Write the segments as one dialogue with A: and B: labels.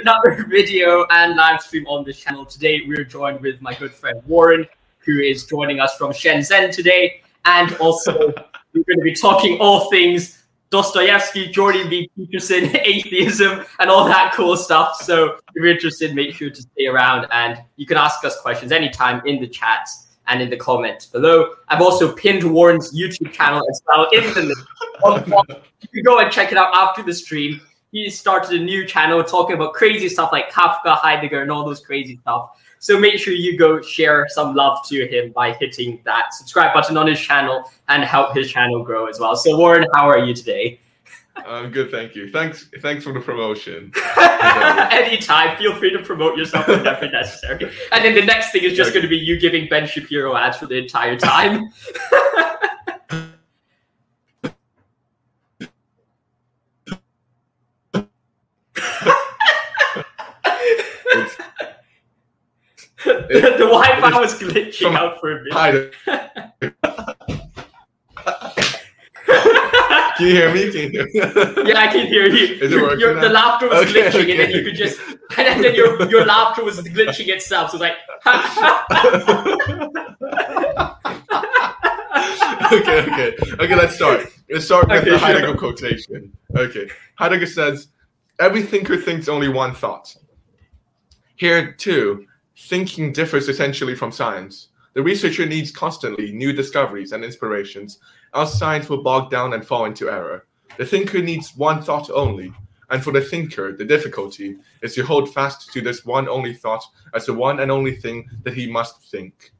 A: another video and live stream on this channel. Today, we're joined with my good friend Warren, who is joining us from Shenzhen today. And also, we're going to be talking all things Dostoevsky, Jordan B. Peterson, atheism, and all that cool stuff. So, if you're interested, make sure to stay around and you can ask us questions anytime in the chats and in the comments below. I've also pinned Warren's YouTube channel as well in the link. You can go and check it out after the stream he started a new channel talking about crazy stuff like Kafka, Heidegger, and all those crazy stuff. So make sure you go share some love to him by hitting that subscribe button on his channel and help his channel grow as well. So Warren, how are you today?
B: I'm good, thank you. Thanks, thanks for the promotion.
A: Anytime, feel free to promote yourself whenever necessary. And then the next thing is just going to be you giving Ben Shapiro ads for the entire time. the, Wi-Fi was glitching out for a bit.
B: can you hear me? Can you hear
A: me? yeah, I can hear you.
B: Is it working
A: your, the laughter was okay, glitching, okay. and then you could just, and then your your laughter was glitching itself. So it's like.
B: okay, okay, okay. Let's start. Let's start with okay, the Heidegger sure. quotation. Okay, Heidegger says, "Every thinker thinks only one thought." Here too, thinking differs essentially from science. The researcher needs constantly new discoveries and inspirations, else science will bog down and fall into error. The thinker needs one thought only, and for the thinker, the difficulty is to hold fast to this one only thought as the one and only thing that he must think.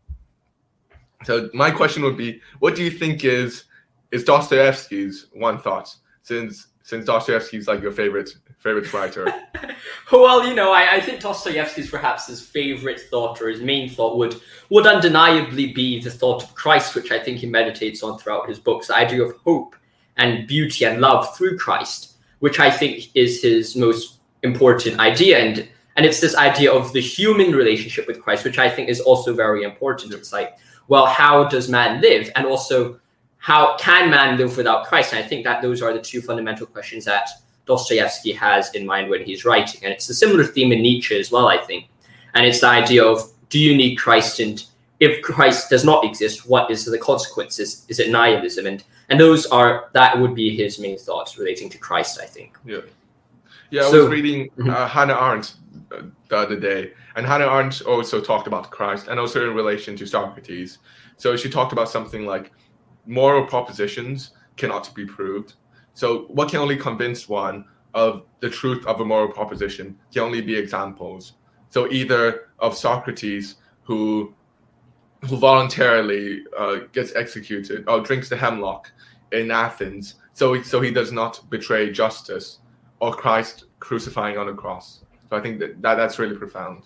B: So my question would be, what do you think is is Dostoevsky's one thought? Since since Dostoevsky is like your favorite favorite writer?
A: well, you know, I, I think Dostoevsky is perhaps his favorite thought or his main thought would would undeniably be the thought of Christ, which I think he meditates on throughout his books. The idea of hope and beauty and love through Christ, which I think is his most important idea, and and it's this idea of the human relationship with Christ, which I think is also very important. It's like, well, how does man live, and also how can man live without Christ? And I think that those are the two fundamental questions that Dostoevsky has in mind when he's writing. And it's a similar theme in Nietzsche as well, I think. And it's the idea of do you need Christ? And if Christ does not exist, what is the consequences? Is it nihilism? And and those are that would be his main thoughts relating to Christ, I think.
B: Yeah. Yeah, I so, was reading mm-hmm. uh, Hannah Arendt uh, the other day, and Hannah Arendt also talked about Christ and also in relation to Socrates. So she talked about something like moral propositions cannot be proved. So what can only convince one of the truth of a moral proposition can only be examples. So either of Socrates who who voluntarily uh, gets executed or drinks the hemlock in Athens, so so he does not betray justice, or Christ crucifying on a cross. So I think that, that that's really profound.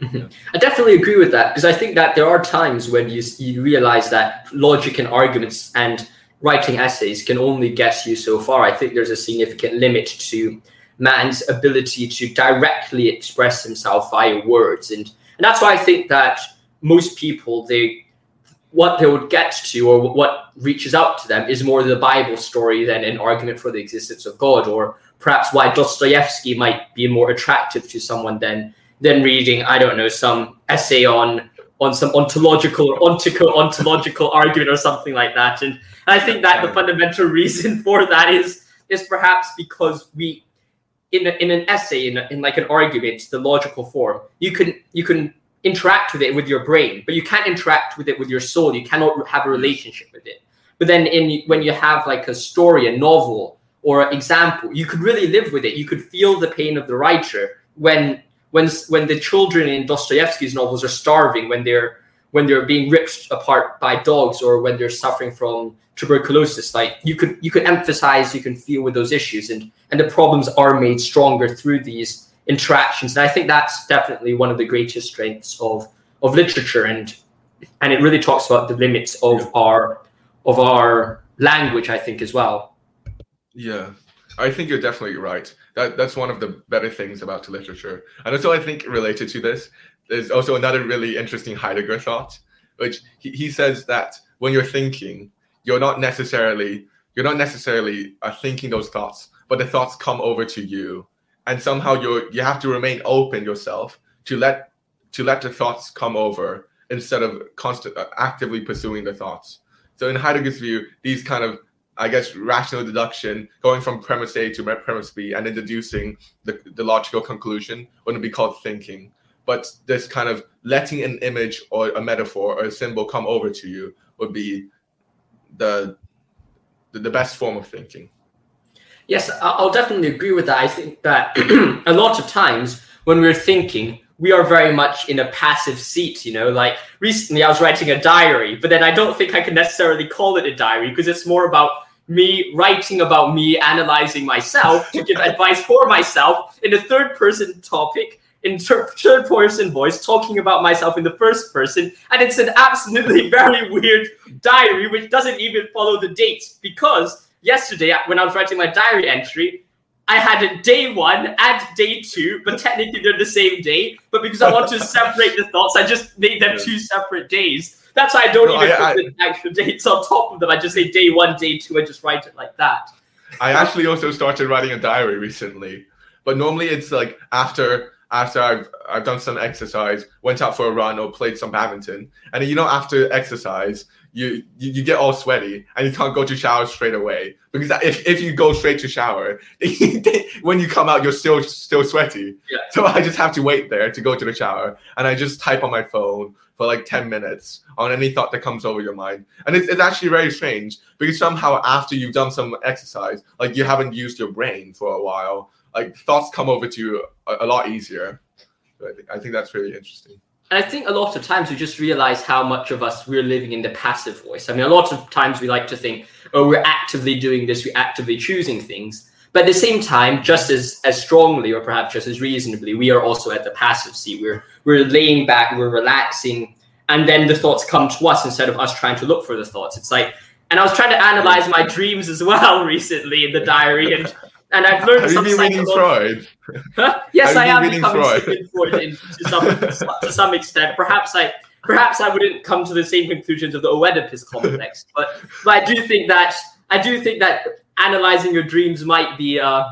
A: Mm-hmm. I definitely agree with that because I think that there are times when you you realize that logic and arguments and writing essays can only get you so far. I think there's a significant limit to man's ability to directly express himself via words, and and that's why I think that most people they what they would get to or what reaches out to them is more the Bible story than an argument for the existence of God, or perhaps why Dostoevsky might be more attractive to someone than than reading, I don't know, some essay on on some ontological or ontico ontological argument or something like that. And I think that the fundamental reason for that is is perhaps because we in a, in an essay in, a, in like an argument, the logical form, you can you can interact with it with your brain, but you can't interact with it with your soul. You cannot have a relationship with it. But then in when you have like a story, a novel, or an example, you could really live with it. You could feel the pain of the writer when when when the children in Dostoevsky's novels are starving, when they're when they're being ripped apart by dogs, or when they're suffering from tuberculosis, like you could you could emphasize, you can feel with those issues, and and the problems are made stronger through these interactions. And I think that's definitely one of the greatest strengths of of literature, and and it really talks about the limits of our of our language, I think, as well.
B: Yeah, I think you're definitely right. That that's one of the better things about literature. And also, I think related to this, there's also another really interesting Heidegger thought, which he, he says that when you're thinking, you're not necessarily you're not necessarily uh, thinking those thoughts, but the thoughts come over to you, and somehow you you have to remain open yourself to let to let the thoughts come over instead of constant uh, actively pursuing the thoughts. So in Heidegger's view, these kind of I guess rational deduction, going from premise A to premise B, and then deducing the, the logical conclusion wouldn't be called thinking. But this kind of letting an image or a metaphor or a symbol come over to you would be the the, the best form of thinking.
A: Yes, I'll definitely agree with that. I think that a lot of times when we're thinking, we are very much in a passive seat, you know. Like recently, I was writing a diary, but then I don't think I can necessarily call it a diary because it's more about me writing about me, analyzing myself to give advice for myself in a third person topic, in third person voice, talking about myself in the first person. And it's an absolutely very weird diary, which doesn't even follow the dates because yesterday, uh, when I was writing my diary entry, I had day one and day two, but technically they're the same day. But because I want to separate the thoughts, I just made them two separate days. That's why I don't no, even I, put I, the actual dates on top of them. I just say day one, day two, I just write it like that.
B: I actually also started writing a diary recently, but normally it's like after after I've I've done some exercise, went out for a run or played some badminton, and you know after exercise you, you, you get all sweaty and you can't go to shower straight away. Because if, if you go straight to shower when you come out you're still still sweaty. Yeah. so i just have to wait there to go to the shower. And i just type on my phone for like 10 minutes on any thought that comes over your mind. And it's, it's actually very strange because somehow after you've done some exercise like you haven't used your brain for a while like thoughts come over to you a, a lot easier. I think, I think that's really interesting
A: I think a lot of times we just realize how much of us we're living in the passive voice. I mean, a lot of times we like to think, oh, we're actively doing this, we're actively choosing things. But at the same time, just as, as strongly or perhaps just as reasonably, we are also at the passive seat. We're, we're laying back, we're relaxing, and then the thoughts come to us instead of us trying to look for the thoughts. It's like, and I was trying to analyze my dreams as well recently in the diary, and and I've learned
B: Have
A: some
B: you been reading Freud?
A: Huh? Yes, I am becoming Freud? Freud in, to, some, to some extent. Perhaps I perhaps I wouldn't come to the same conclusions of the Oedipus complex, but but I do think that I do think that analyzing your dreams might be uh,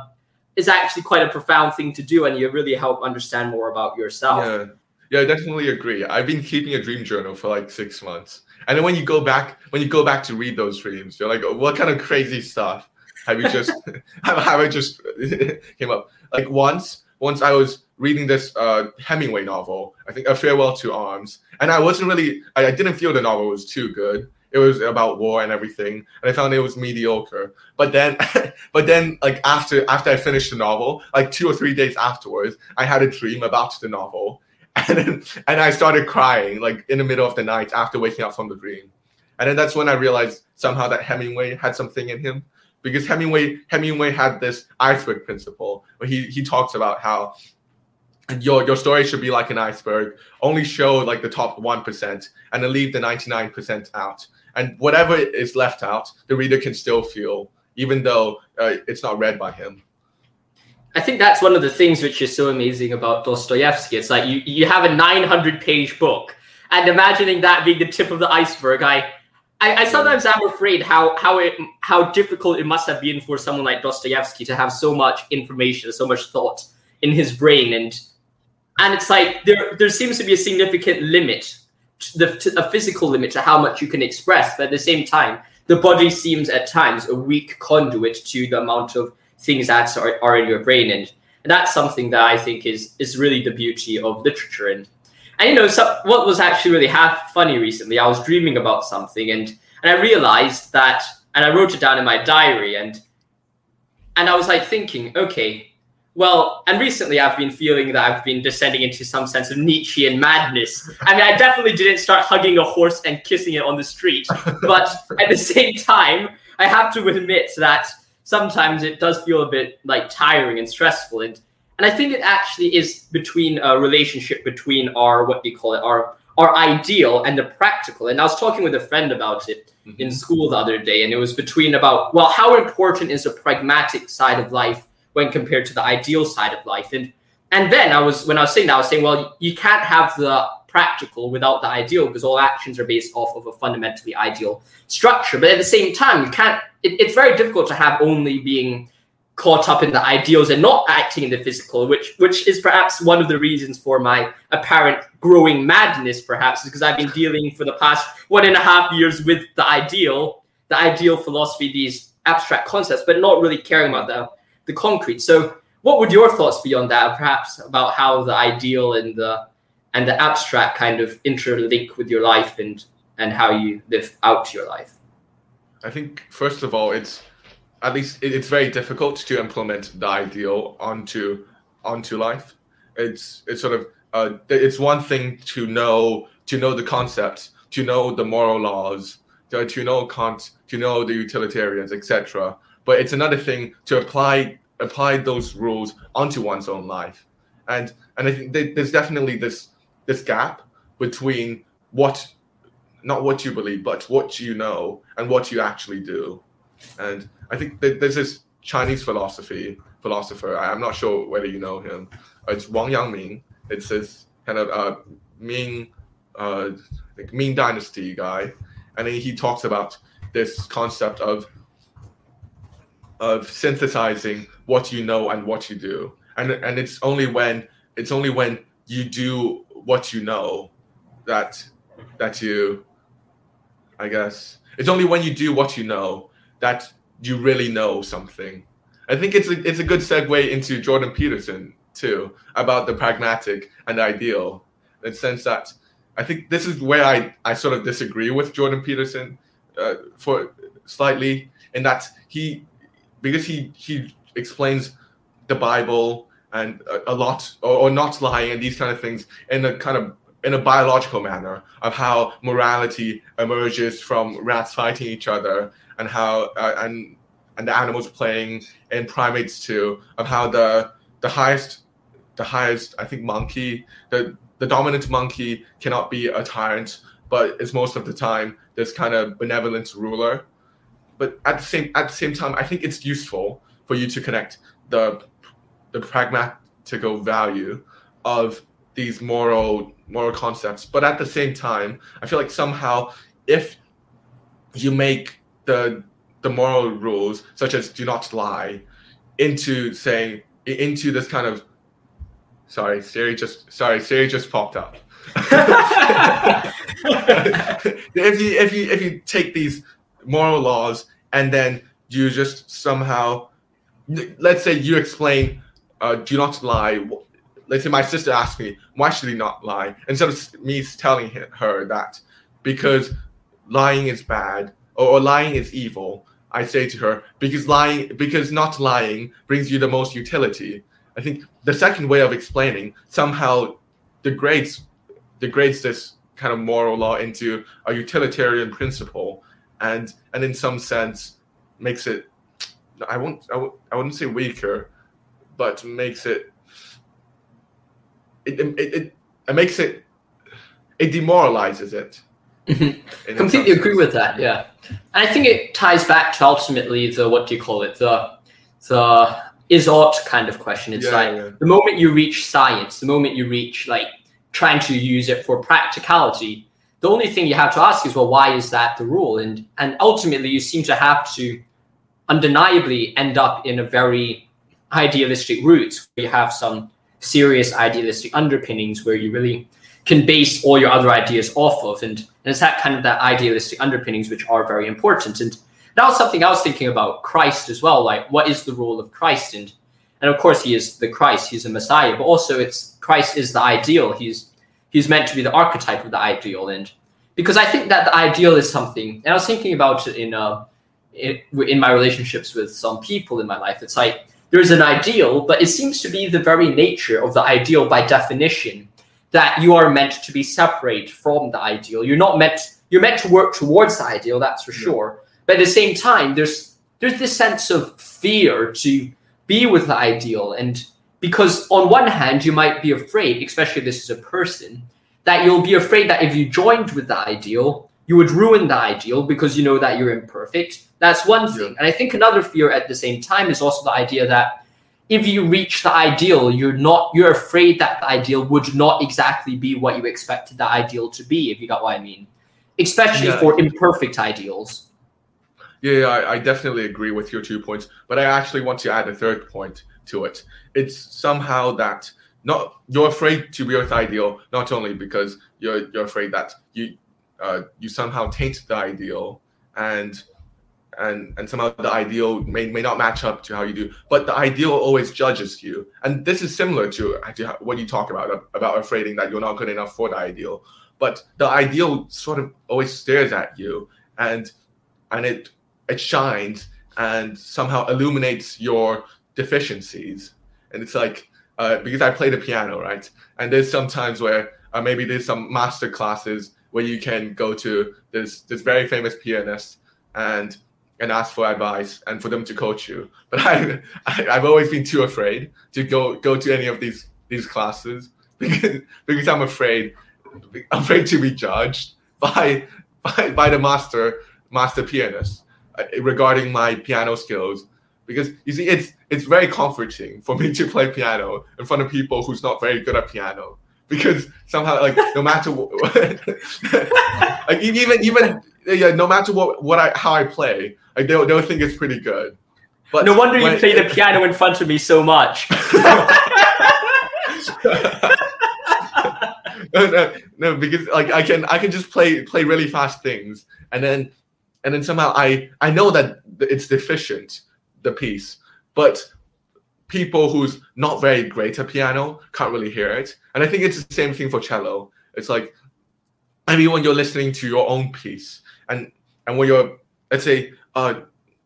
A: is actually quite a profound thing to do, and you really help understand more about yourself.
B: Yeah, yeah, I definitely agree. I've been keeping a dream journal for like six months, and then when you go back, when you go back to read those dreams, you're like, what kind of crazy stuff have you just have, have I just came up like once once I was reading this uh, Hemingway novel, I think A Farewell to Arms, and I wasn't really I, I didn't feel the novel was too good. It was about war and everything, and I found it was mediocre. But then, but then, like after after I finished the novel, like two or three days afterwards, I had a dream about the novel, and then, and I started crying like in the middle of the night after waking up from the dream, and then that's when I realized somehow that Hemingway had something in him because Hemingway Hemingway had this iceberg principle where he he talks about how your your story should be like an iceberg, only show like the top one percent and then leave the ninety nine percent out, and whatever is left out, the reader can still feel, even though uh, it's not read by him.
A: I think that's one of the things which is so amazing about Dostoevsky. It's like you you have a nine hundred page book, and imagining that being the tip of the iceberg, I I, I sometimes am afraid how how it how difficult it must have been for someone like Dostoevsky to have so much information, so much thought in his brain, and and it's like there there seems to be a significant limit, to the, to a physical limit to how much you can express, but at the same time, the body seems at times a weak conduit to the amount of things that are, are in your brain, and, and that's something that I think is is really the beauty of literature. And and you know, so what was actually really half funny recently, I was dreaming about something and and I realized that and I wrote it down in my diary and and I was like thinking, okay, well, and recently I've been feeling that I've been descending into some sense of Nietzschean madness. I mean, I definitely didn't start hugging a horse and kissing it on the street, but at the same time, I have to admit that sometimes it does feel a bit like tiring and stressful and and I think it actually is between a relationship between our what do you call it our our ideal and the practical. And I was talking with a friend about it mm-hmm. in school the other day, and it was between about well, how important is the pragmatic side of life when compared to the ideal side of life? And and then I was when I was saying that I was saying, well, you can't have the practical without the ideal because all actions are based off of a fundamentally ideal structure. But at the same time, you can't. It, it's very difficult to have only being caught up in the ideals and not acting in the physical, which which is perhaps one of the reasons for my apparent growing madness, perhaps, because I've been dealing for the past one and a half years with the ideal, the ideal philosophy, these abstract concepts, but not really caring about the the concrete. So what would your thoughts be on that, perhaps about how the ideal and the and the abstract kind of interlink with your life and and how you live out your life?
B: I think first of all, it's at least it's very difficult to implement the ideal onto onto life. It's it's sort of uh, it's one thing to know to know the concepts, to know the moral laws, to, to know Kant, to know the utilitarians, etc. But it's another thing to apply apply those rules onto one's own life. And and I think there's definitely this this gap between what not what you believe, but what you know and what you actually do. And I think there's this Chinese philosophy philosopher. I'm not sure whether you know him. It's Wang Yangming. It's this kind of uh, Ming, uh, like Ming Dynasty guy, and he talks about this concept of of synthesizing what you know and what you do, and and it's only when it's only when you do what you know that that you, I guess, it's only when you do what you know that you really know something. I think it's a, it's a good segue into Jordan Peterson too about the pragmatic and ideal in sense that I think this is where I, I sort of disagree with Jordan Peterson uh, for slightly in that he because he he explains the Bible and a, a lot or, or, not lying and these kind of things in a kind of in a biological manner of how morality emerges from rats fighting each other and how uh, and and the animals playing in primates too of how the the highest the highest I think monkey the the dominant monkey cannot be a tyrant but it's most of the time this kind of benevolent ruler. But at the same at the same time I think it's useful for you to connect the the pragmatical value of these moral moral concepts. But at the same time I feel like somehow if you make the the moral rules, such as do not lie, into saying into this kind of sorry, Siri just sorry, Siri just popped up. if you if you if you take these moral laws and then you just somehow let's say you explain uh, do not lie let's say my sister asked me why should he not lie instead of me telling her that because lying is bad or, or lying is evil I say to her, because lying, because not lying brings you the most utility. I think the second way of explaining somehow degrades degrades this kind of moral law into a utilitarian principle, and and in some sense makes it. I won't. I, wouldn't say weaker, but makes it. It it, it, it makes it. It demoralizes it.
A: Completely agree with that. Yeah, and I think it ties back to ultimately the what do you call it the the is ought kind of question. It's yeah, like yeah. the moment you reach science, the moment you reach like trying to use it for practicality, the only thing you have to ask is well, why is that the rule? And and ultimately, you seem to have to undeniably end up in a very idealistic route where you have some serious idealistic underpinnings where you really can base all your other ideas off of. And, and it's that kind of that idealistic underpinnings which are very important. And that was something I was thinking about Christ as well. Like, what is the role of Christ? And and of course, he is the Christ. He's a Messiah. But also, it's Christ is the ideal. He's he's meant to be the archetype of the ideal. And because I think that the ideal is something, and I was thinking about it in uh, in, in my relationships with some people in my life. It's like there's an ideal, but it seems to be the very nature of the ideal by definition that you are meant to be separate from the ideal. You're not meant you're meant to work towards the ideal, that's for yeah. sure. But at the same time, there's there's this sense of fear to be with the ideal. And because on one hand, you might be afraid, especially if this is a person, that you'll be afraid that if you joined with the ideal, you would ruin the ideal because you know that you're imperfect. That's one thing. Yeah. And I think another fear at the same time is also the idea that if you reach the ideal, you're not you're afraid that the ideal would not exactly be what you expected the ideal to be, if you got what I mean. Especially yeah. for imperfect ideals.
B: Yeah, I, I definitely agree with your two points, but I actually want to add a third point to it. It's somehow that not you're afraid to be with ideal, not only because you're you're afraid that you uh, you somehow taint the ideal and and and somehow the ideal may, may not match up to how you do but the ideal always judges you. And this is similar to, to what you talk about about afraiding that you're not good enough for the ideal. But the ideal sort of always stares at you and and it it shines and somehow illuminates your deficiencies. And it's like uh, because i play the piano right? And there's some times where uh, maybe there's some master classes where you can go to this this very famous pianist and and ask for advice and for them to coach you. But I, I have always been too afraid to go go to any of these these classes because because I'm afraid afraid to be judged by by, by the master master pianist uh, regarding my piano skills because you see it's it's very comforting for me to play piano in front of people who's not very good at piano because somehow like no matter what like even even yeah no matter what what I how I play I don't don't think it's pretty good.
A: But no wonder you play the piano in front of me so much.
B: no, no, no, because like I can I can just play play really fast things, and then and then somehow I I know that it's deficient the piece, but people who's not very great at piano can't really hear it, and I think it's the same thing for cello. It's like maybe when you're listening to your own piece, and and when you're let's say uh,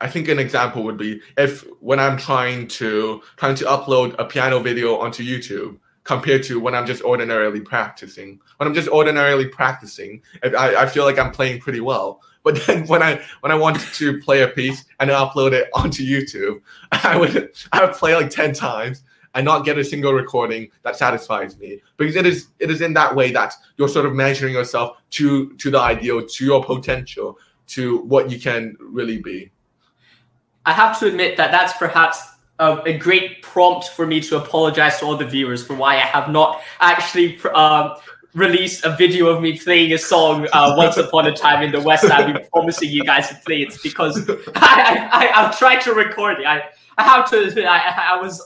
B: I think an example would be if when I'm trying to trying to upload a piano video onto YouTube compared to when I'm just ordinarily practicing. When I'm just ordinarily practicing, I, I feel like I'm playing pretty well. But then when I when I want to play a piece and upload it onto YouTube, I would I would play like ten times and not get a single recording that satisfies me because it is it is in that way that you're sort of measuring yourself to to the ideal to your potential to what you can really be.
A: I have to admit that that's perhaps a, a, great prompt for me to apologize to all the viewers for why I have not actually um, released a video of me playing a song uh, once upon a time in the West. I've been promising you guys to play it because I, I, I've tried to record it. I, I have to admit, I, I was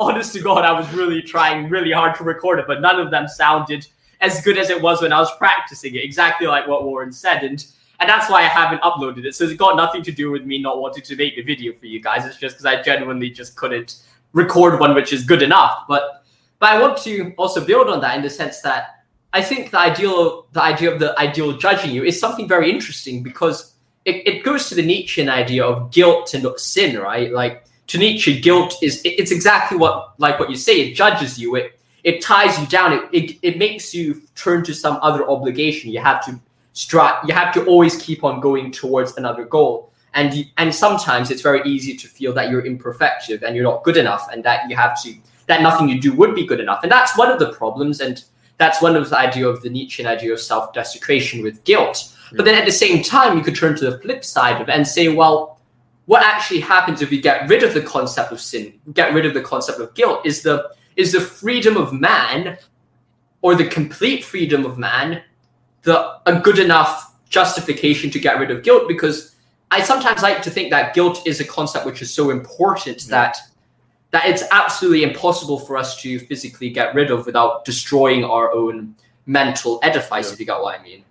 A: honest to God, I was really trying really hard to record it, but none of them sounded as good as it was when I was practicing it. Exactly like what Warren said, and and that's why I haven't uploaded it. So it's got nothing to do with me not wanting to make the video for you guys. It's just because I genuinely just couldn't record one which is good enough. But but I want to also build on that in the sense that I think the ideal the idea of the ideal judging you is something very interesting because it, it goes to the Nietzschean idea of guilt and sin, right? Like to Nietzsche, guilt is it's exactly what like what you say, it judges you, it it ties you down, it, it it makes you turn to some other obligation. You have to strat you have to always keep on going towards another goal. And you, and sometimes it's very easy to feel that you're imperfective and you're not good enough and that you have to that nothing you do would be good enough. And that's one of the problems and that's one of the idea of the Nietzschean idea of self-desecration with guilt. But then at the same time you could turn to the flip side of it and say well what actually happens if we get rid of the concept of sin get rid of the concept of guilt is the is the freedom of man or the complete freedom of man the a good enough justification to get rid of guilt because I sometimes like to think that guilt is a concept which is so important yeah. that that it's absolutely impossible for us to physically get rid of without destroying our own mental edifice, yeah. if you got what I mean.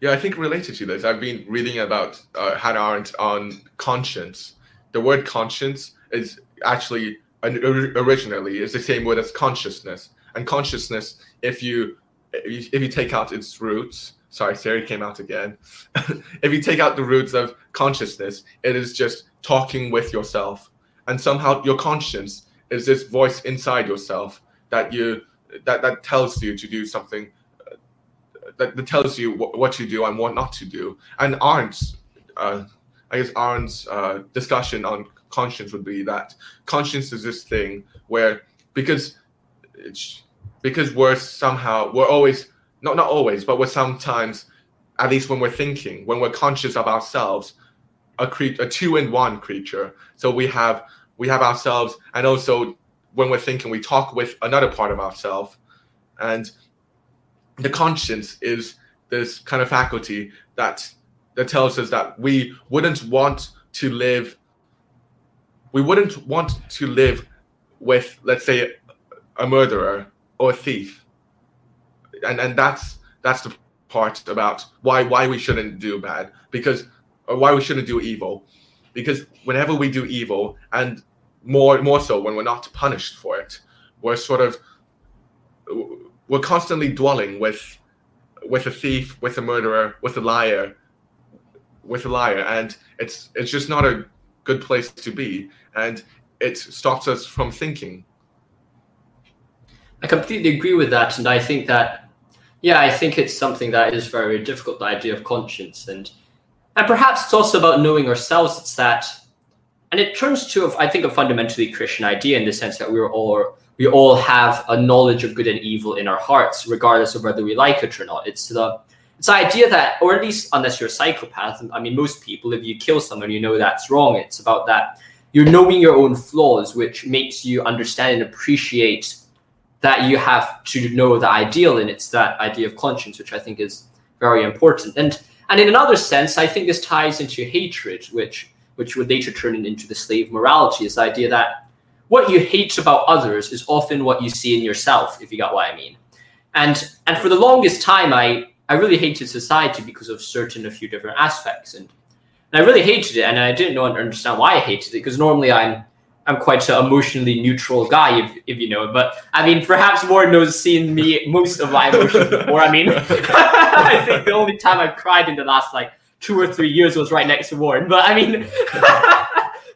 B: Yeah, I think related to this, I've been reading about uh, Hannah Arendt on conscience. The word conscience is actually originally is the same word as consciousness, and consciousness, if you if you, take out its roots, sorry, Siri came out again. if you take out the roots of consciousness, it is just talking with yourself, and somehow your conscience is this voice inside yourself that you that that tells you to do something. That, that tells you what, what to do and what not to do. And Arendt's, uh, I guess Arendt's uh, discussion on conscience would be that conscience is this thing where because because we're somehow we're always not not always, but we're sometimes at least when we're thinking, when we're conscious of ourselves, a cre- a two in one creature. So we have we have ourselves, and also when we're thinking, we talk with another part of ourselves, and the conscience is this kind of faculty that that tells us that we wouldn't want to live we wouldn't want to live with let's say a murderer or a thief. And and that's that's the part about why why we shouldn't do bad because or why we shouldn't do evil. Because whenever we do evil and more more so when we're not punished for it we're sort of we're constantly dwelling with with a thief with a murderer with a liar with a liar. And it's it's just not a good place to be. And it stops us from thinking.
A: I completely agree with that. And i think that yeah i think it's something that is very difficult the idea of conscience. And and perhaps it's also about knowing ourselves. It's that and it turns to i think a fundamentally christian idea in the sense that we're all we all have a knowledge of good and evil in our hearts regardless of whether we like it or not it's the it's the idea that, or at least unless you're a psychopath, I mean, most people, if you kill someone, you know that's wrong. It's about that you're knowing your own flaws, which makes you understand and appreciate that you have to know the ideal, and it's that idea of conscience, which I think is very important. And and in another sense, I think this ties into hatred, which which would later turn into the slave morality, is the idea that what you hate about others is often what you see in yourself, if you got what I mean. And and for the longest time, I I really hated society because of certain a few different aspects, and, and I really hated it, and I didn't know and understand why I hated it because normally I'm I'm quite an emotionally neutral guy, if, if you know. But I mean, perhaps Warren knows seen me most of my emotions before. I mean, I think the only time I've cried in the last like two or three years was right next to Warren. But I mean,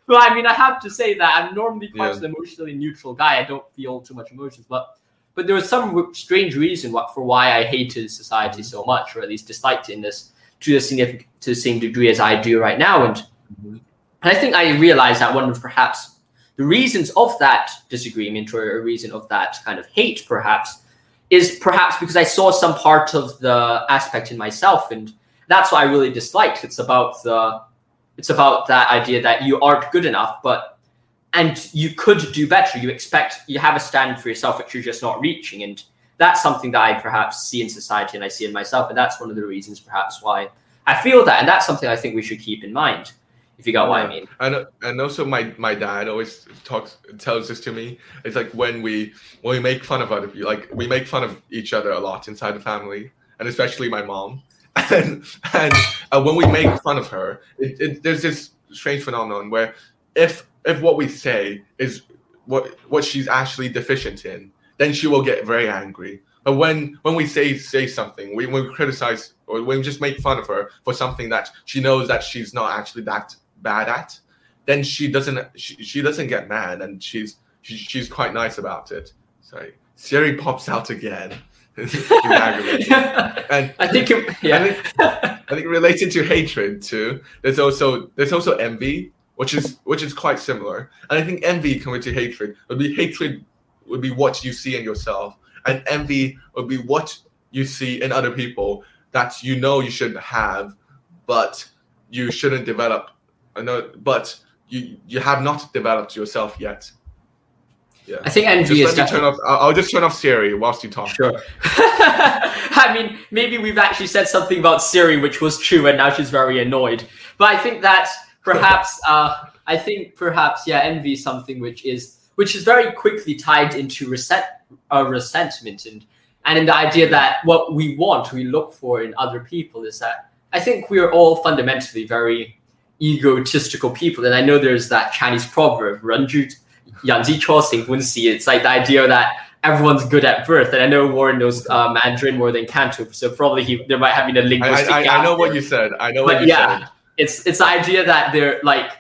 A: but I mean, I have to say that I'm normally quite yeah. an emotionally neutral guy. I don't feel too much emotions, but but there was some strange reason for why I hated society so much, or at least disliked it in this to the significant to the same degree as I do right now. And mm-hmm. and I think I realized that one of perhaps the reasons of that disagreement or a reason of that kind of hate, perhaps, is perhaps because I saw some part of the aspect in myself, and that's what I really disliked. It's about the it's about that idea that you aren't good enough, but and you could do better. You expect you have a standard for yourself which you're just not reaching, and that's something that I perhaps see in society and I see in myself, and that's one of the reasons perhaps why I feel that, and that's something I think we should keep in mind. If you got yeah. what I mean.
B: And and also my my dad always talks tells this to me. It's like when we when we make fun of other people, like we make fun of each other a lot inside the family, and especially my mom. And and uh, when we make fun of her, it, it, there's this strange phenomenon where if if what we say is what what she's actually deficient in, then she will get very angry. But when when we say say something, we when we criticize or when we just make fun of her for something that she knows that she's not actually that bad at, then she doesn't she, she doesn't get mad and she's she, she's quite nice about it. Sorry, Siri pops out again. and
A: I think it, yeah.
B: I think, I think related to hatred too. There's also there's also envy which is which is quite similar. And I think envy coming to hatred would be hatred would be what you see in yourself, and envy would be what you see in other people that you know you shouldn't have, but you shouldn't develop. I know, but you you have not developed yourself yet.
A: Yeah. I think envy
B: just
A: is.
B: Me turn off. I'll just turn off Siri whilst you talk.
A: Sure. I mean, maybe we've actually said something about Siri which was true, and now she's very annoyed. But I think that perhaps uh, I think perhaps yeah, envy is something which is which is very quickly tied into resent, uh, resentment and and in the idea that what we want, we look for in other people is that I think we are all fundamentally very egotistical people. And I know there's that Chinese proverb, 人 Yanzi Cho Singwunsi. It's like the idea that everyone's good at birth, and I know Warren knows uh, Mandarin more than Cantonese, so probably he, there might have been a linguistic.
B: I, I, I know there. what you said. I know
A: but
B: what you
A: yeah,
B: said.
A: It's it's the idea that they're like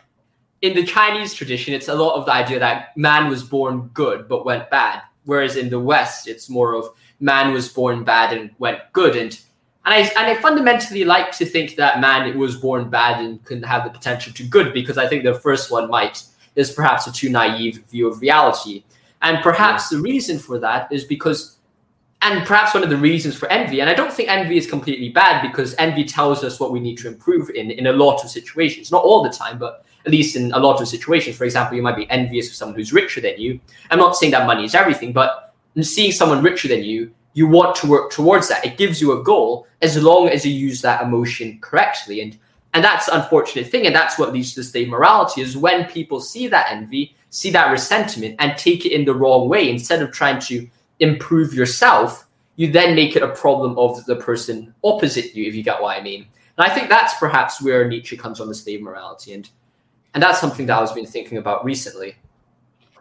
A: in the Chinese tradition, it's a lot of the idea that man was born good but went bad, whereas in the West, it's more of man was born bad and went good and. And I, and I fundamentally like to think that man was born bad and can have the potential to good because I think the first one might is perhaps a too naive view of reality. And perhaps the reason for that is because and perhaps one of the reasons for envy and i don't think envy is completely bad because envy tells us what we need to improve in in a lot of situations not all the time but at least in a lot of situations. For example, you might be envious of someone who's richer than you. I'm not saying that money is everything, but seeing someone richer than you, you want to work towards that. It gives you a goal as long as you use that emotion correctly. And and that's the unfortunate thing. And that's what leads to slave morality is when people see that envy, see that resentment, and take it in the wrong way, instead of trying to improve yourself, you then make it a problem of the person opposite you, if you get what I mean. And I think that's perhaps where Nietzsche comes on the slave morality. And and that's something that I've been thinking about recently.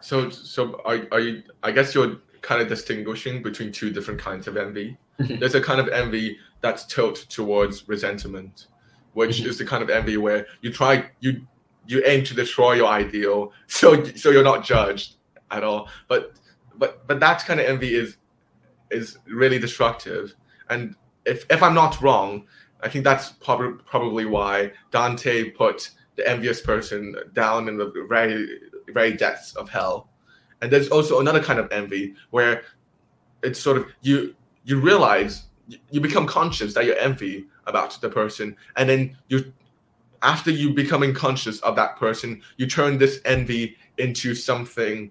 B: So so are, are you I guess you're kind of distinguishing between two different kinds of envy. Mm-hmm. There's a kind of envy that's tilt towards resentment, which mm-hmm. is the kind of envy where you try you you aim to destroy your ideal, so so you're not judged at all. But but but that kind of envy is is really destructive. And if if I'm not wrong, I think that's prob- probably why Dante put the envious person down in the very very depths of hell and there's also another kind of envy where it's sort of you you realize you become conscious that you're envy about the person. And then you after you becoming conscious of that person you turn this envy into something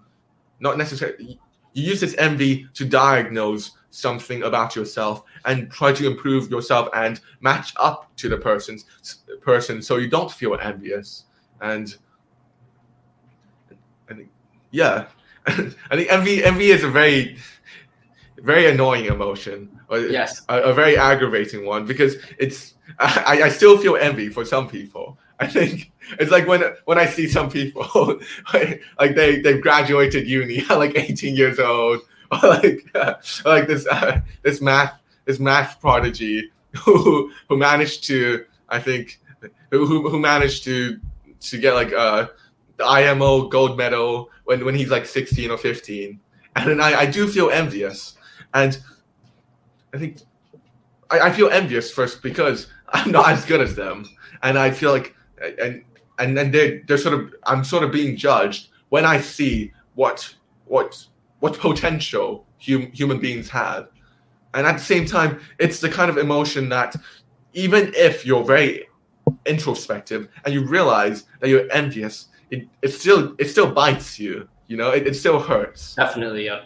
B: not necessarily you use this envy to diagnose something about yourself and try to improve yourself and match up to the person's person so you don't feel envious. And and yeah. I think envy envy is a very very annoying emotion.
A: Yes.
B: A, a very aggravating one because it's I, I still feel envy for some people. I think it's like when when I see some people like they they've graduated uni at like 18 years old or like uh, like this uh, this math this math prodigy who who managed to I think who who managed to to get like uh the IMO gold medal when, when he's like 16 or 15. And I, I do feel envious. And I think I, I feel envious first because I'm not as good as them. And I feel like, and and then they're, they're sort of, I'm sort of being judged when I see what, what, what potential hum, human beings have. And at the same time, it's the kind of emotion that even if you're very introspective and you realize that you're envious, it, it still it still bites you you know it, it still hurts.
A: Definitely yeah.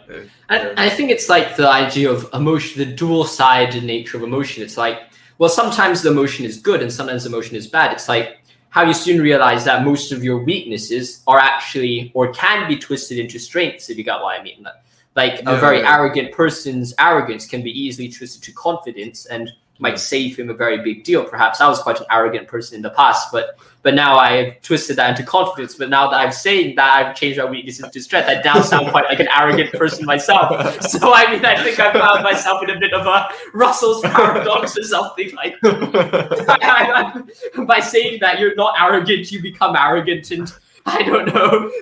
A: And i think it's like the idea of emotion the dual sided nature of emotion. It's like well sometimes the emotion is good and sometimes the emotion is bad. It's like how you soon realize that most of your weaknesses are actually or can be twisted into strengths if you got what i mean. Like yeah, a very yeah. arrogant person's arrogance can be easily twisted to confidence and might save him a very big deal. Perhaps I was quite an arrogant person in the past, but but now I've twisted that into confidence. But now that I'm saying that I've changed my weaknesses to strength, I now sound quite like an arrogant person myself. So I mean, I think I found myself in a bit of a Russell's paradox or something like. By saying that you're not arrogant, you become arrogant, and I don't know.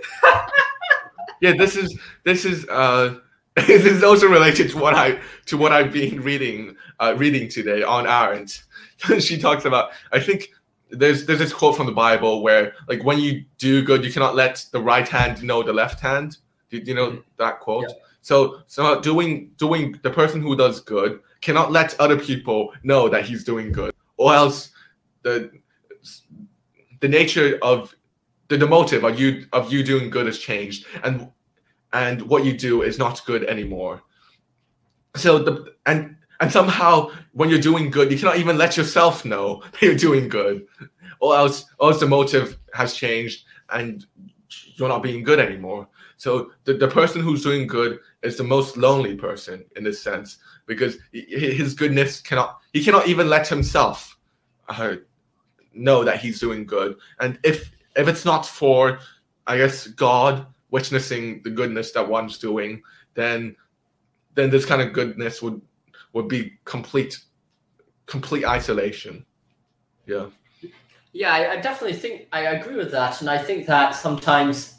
B: yeah, this is this is. uh this is also related to what I to what I've been reading uh, reading today on Arendt. she talks about I think there's there's this quote from the Bible where like when you do good, you cannot let the right hand know the left hand. Do, you know mm-hmm. that quote? Yeah. So so doing doing the person who does good cannot let other people know that he's doing good, or else the the nature of the, the motive of you of you doing good has changed, and and what you do is not good anymore. So the and and somehow when you're doing good, you cannot even let yourself know that you're doing good, or else, or else the motive has changed and you're not being good anymore. So the, the person who's doing good is the most lonely person in this sense because his goodness cannot he cannot even let himself uh, know that he's doing good. And if if it's not for I guess God witnessing the goodness that one's doing, then then this kind of goodness would would be complete complete isolation. Yeah.
A: Yeah, I, definitely think I agree with that, and I think that sometimes,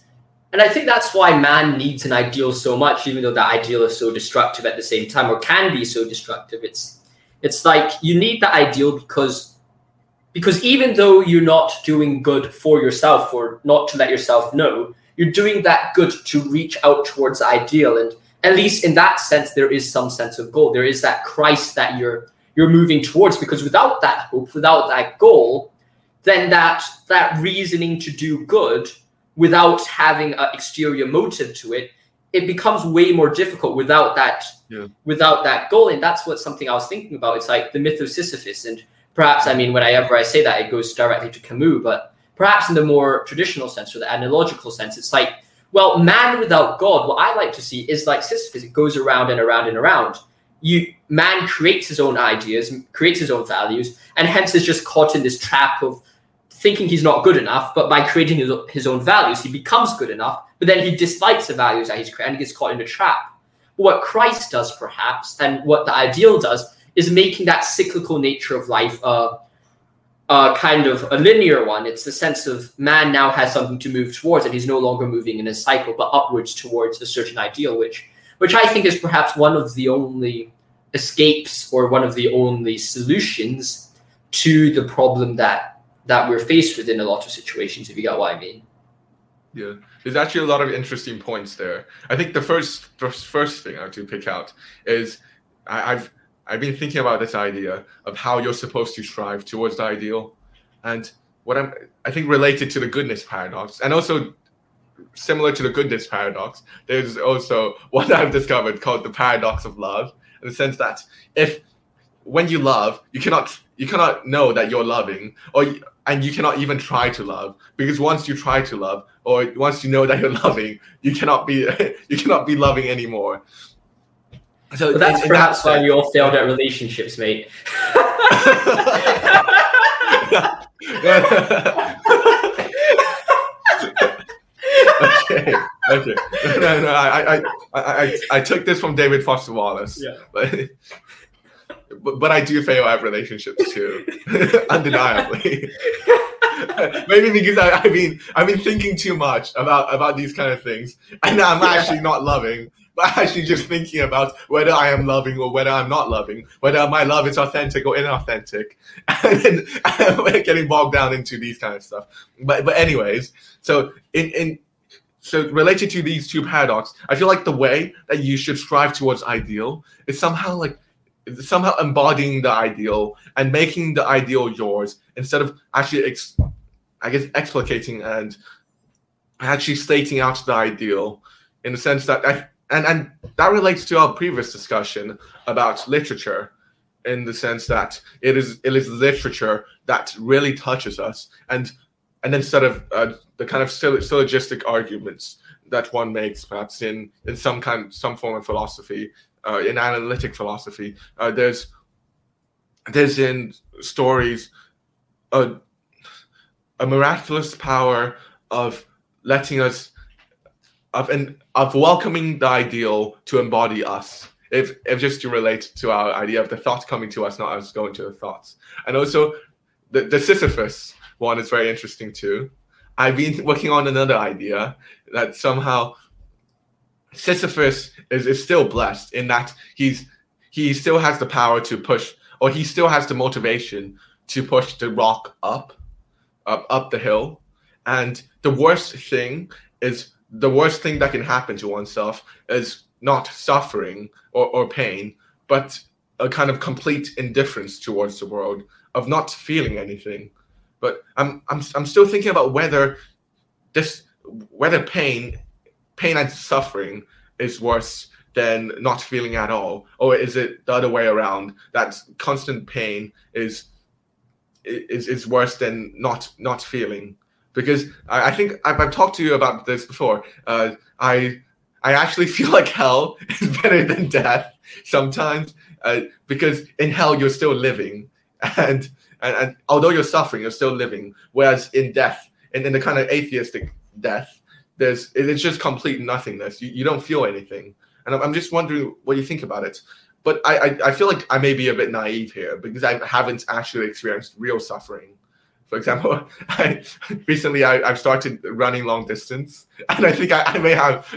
A: and I think that's why man needs an ideal so much, even though that ideal is so destructive at the same time, or can be so destructive. It's it's like you need the ideal because because even though you're not doing good for yourself or not to let yourself know, you're doing that good to reach out towards the ideal and at least in that sense there is some sense of goal. There is that christ that you're you're moving towards because without that hope without that goal then that that reasoning to do good without having an exterior motive to it it becomes way more difficult without that
B: Yeah.
A: without that goal. And that's what something i was thinking about. It's like the myth of sisyphus. And perhaps i mean whenever i say that it goes directly to camus but perhaps in the more traditional sense or the analogical sense it's like well man without god what i like to see is like sisyphus it goes around and around and around. You man creates his own ideas creates his own values and hence is just caught in this trap of thinking he's not good enough but by creating his, his own values he becomes good enough but then he dislikes the values that he's created and gets caught in a trap. What christ does perhaps and what the ideal does is making that cyclical nature of life uh, uh, kind of a linear one. It's the sense of man now has something to move towards, and he's no longer moving in a cycle, but upwards towards a certain ideal, which which I think is perhaps one of the only escapes or one of the only solutions to the problem that that we're faced with in a lot of situations. If you get what I mean.
B: Yeah, there's actually a lot of interesting points there. I think the first first, first thing I have to pick out is I, I've I've been thinking about this idea of how you're supposed to strive towards the ideal, and what I'm I think related to the goodness paradox, and also similar to the goodness paradox, there's also what I've discovered called the paradox of love, in the sense that if when you love, you cannot you cannot know that you're loving, or and you cannot even try to love because once you try to love, or once you know that you're loving, you cannot be you cannot be loving anymore.
A: So that's in, in perhaps why you all failed at relationships, mate.
B: okay, okay. No, no, I, I, I, I, took this from David Foster Wallace.
A: Yeah.
B: But, but, but I do fail at relationships too, undeniably. Maybe because I, I've been I've been thinking too much about about these kind of things, and I'm actually not loving but actually just thinking about whether I am loving or whether I'm not loving, whether my love is authentic or inauthentic, and getting bogged down into these kind of stuff. But but anyways, so in in so related to these two paradoxes, I feel like the way that you should strive towards ideal is somehow like somehow embodying the ideal and making the ideal yours instead of actually ex- I guess explicating and actually stating out the ideal in the sense that I, and and that relates to our previous discussion about literature in the sense that it is it is literature that really touches us. And and instead of uh, the kind of syllogistic arguments that one makes perhaps in in some kind some form of philosophy uh, in analytic philosophy uh, there's there's in stories a, a miraculous power of letting us of an of welcoming the ideal to embody us. If if just to relate to our idea of the thought coming to us, not us going to the thoughts. And also the, the Sisyphus one is very interesting too. I've been working on another idea that somehow Sisyphus is, is still blessed in that he's he still has the power to push or he still has the motivation to push the rock up up up the hill. And the worst thing is the worst thing that can happen to oneself is not suffering or, or pain, but a kind of complete indifference towards the world of not feeling anything. But I'm I'm I'm still thinking about whether this whether pain pain and suffering is worse than not feeling at all, or is it the other way around? That constant pain is is is worse than not not feeling because I, I think I've, I've, talked to you about this before. Uh, I I actually feel like hell is better than death sometimes uh, because in hell you're still living. And, and, and although you're suffering you're still living. Whereas in death in, in the kind of atheistic death there's it's just complete nothingness. You, you don't feel anything. And I'm, I'm just wondering what you think about it. But I, I, I feel like I may be a bit naive here because I haven't actually experienced real suffering for example, I, recently I, have started running long distance, and I think I, I may have,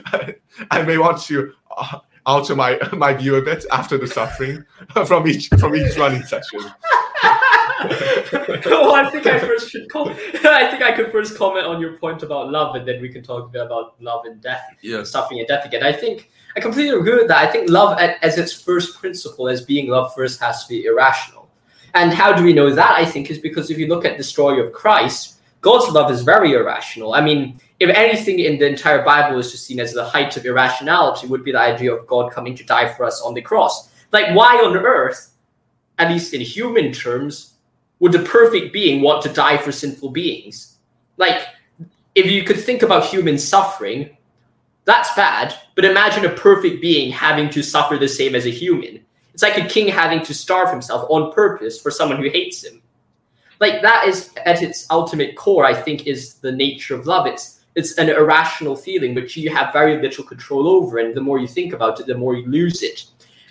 B: I may want to uh, alter my my view a bit after the suffering from each from each running session.
A: well, I think I first should comment. I think I could first comment on your point about love, and then we can talk a bit about love and death,
B: yeah.
A: suffering and death again. I think I completely agree with that. I think love, as its first principle, as being love first, has to be irrational And how do we know that? I think is because if you look at the story of Christ, God's love is very irrational. I mean, if anything in the entire Bible is just seen as the height of irrationality, would be the idea of God coming to die for us on the cross. Like, why on earth, at least in human terms, would the perfect being want to die for sinful beings? Like, if you could think about human suffering, that's bad. But imagine a perfect being having to suffer the same as a human. It's like a king having to starve himself on purpose for someone who hates him. Like that is at its ultimate core, I think, is the nature of love. It's it's an irrational feeling which you have very little control over, and the more you think about it, the more you lose it.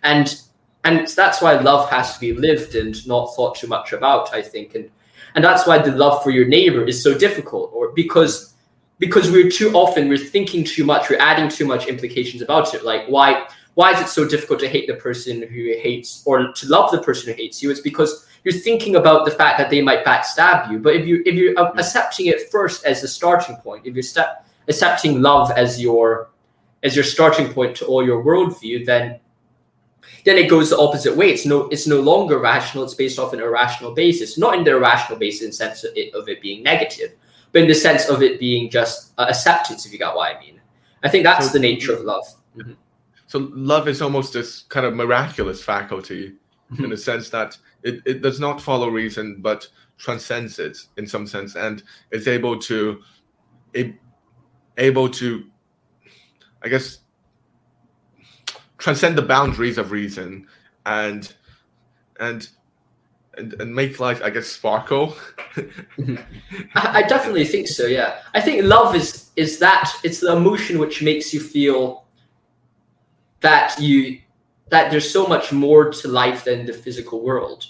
A: And and that's why love has to be lived and not thought too much about, I think. And and that's why the love for your neighbor is so difficult, or because because we're too often we're thinking too much, we're adding too much implications about it. Like why why is it so difficult to hate the person who hates or to love the person who hates you? It's because you're thinking about the fact that they might backstab you. But if you if you're accepting it first as the starting point, if you're step, accepting love as your as your starting point to all your worldview, then then it goes the opposite way. It's no it's no longer rational. It's based off an irrational basis, not in the irrational basis in the sense of it, of it being negative, but in the sense of it being just uh, acceptance. If you got what I mean, I think that's so, the nature of love. Mm-hmm.
B: So love is almost this kind of miraculous faculty in the mm-hmm. sense that it, it does not follow reason but transcends it in some sense and is able to it, able to I guess transcend the boundaries of reason and and and, and make life I guess sparkle.
A: I, I definitely think so, yeah. I think love is is that it's the emotion which makes you feel that you that there's so much more to life than the physical world.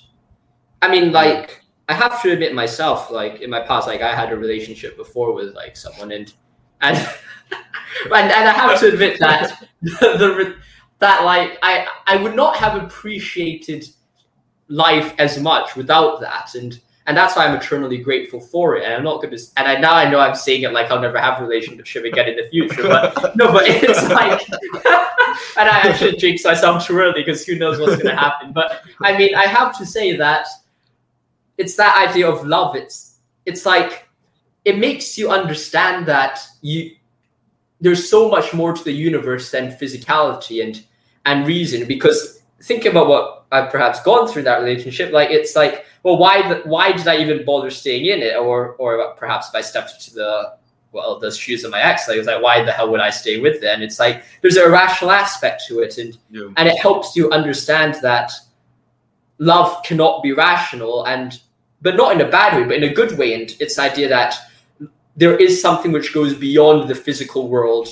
A: I mean, like I have to admit myself, like in my past, like I had a relationship before with like someone, and and and, and I have to admit that the, the that like I I would not have appreciated life as much without that, and and that's why I'm eternally grateful for it. And I'm not going to. And I now I know I'm saying it like I'll never have a relationship again in the future, but no, but it's like, and I, should jinx myself too early because who knows what's going to happen. But I mean, I have to say that it's that idea of love. It's it's like it makes you understand that you there's so much more to the universe than physicality and and reason. Because think about what I've perhaps gone through that relationship. Like it's like well, why why did I even bother staying in it? Or or perhaps if I stepped into the well the shoes of my ex, like, was like why the hell would I stay with it? And it's like there's a rational aspect to it, and yeah. and it helps you understand that love cannot be rational, and but not in a bad way, but in a good way. And it's the idea that there is something which goes beyond the physical world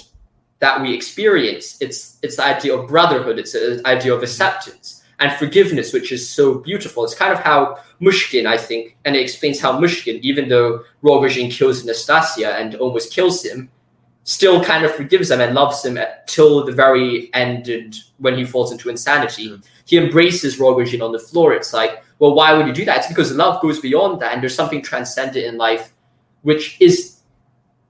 A: that we experience. It's it's the idea of brotherhood. It's the idea of acceptance and forgiveness, which is so beautiful. It's kind of how Myshkin, I think, and it explains how Myshkin, even though Rogojin kills Nastasia and almost kills him, still kind of forgives him and loves him till the very end and when he falls into insanity. Mm. He embraces Rogojin on the floor. It's like, well, why would you do that? It's because love goes beyond that, and there's something transcendent in life which is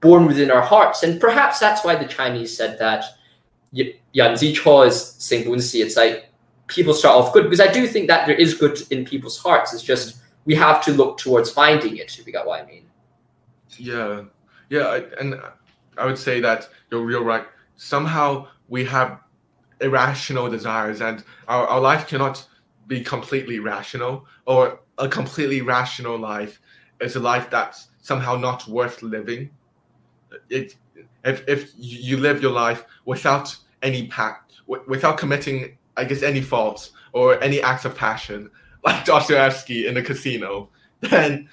A: born within our hearts. And perhaps that's why the Chinese said that Yan Zi Cho is Sing It's like people start off good because I do think that there is good in people's hearts. It's just we have to look towards finding it. If you got what I mean.
B: Yeah, yeah, and I would say that you're you're right. Somehow we have irrational desires, and our, our life cannot be completely rational. Or a completely rational life is a life that's somehow not worth living. It, if if you live your life without any pact, without committing I guess any faults or any acts of passion, like Dostoevsky in the casino, then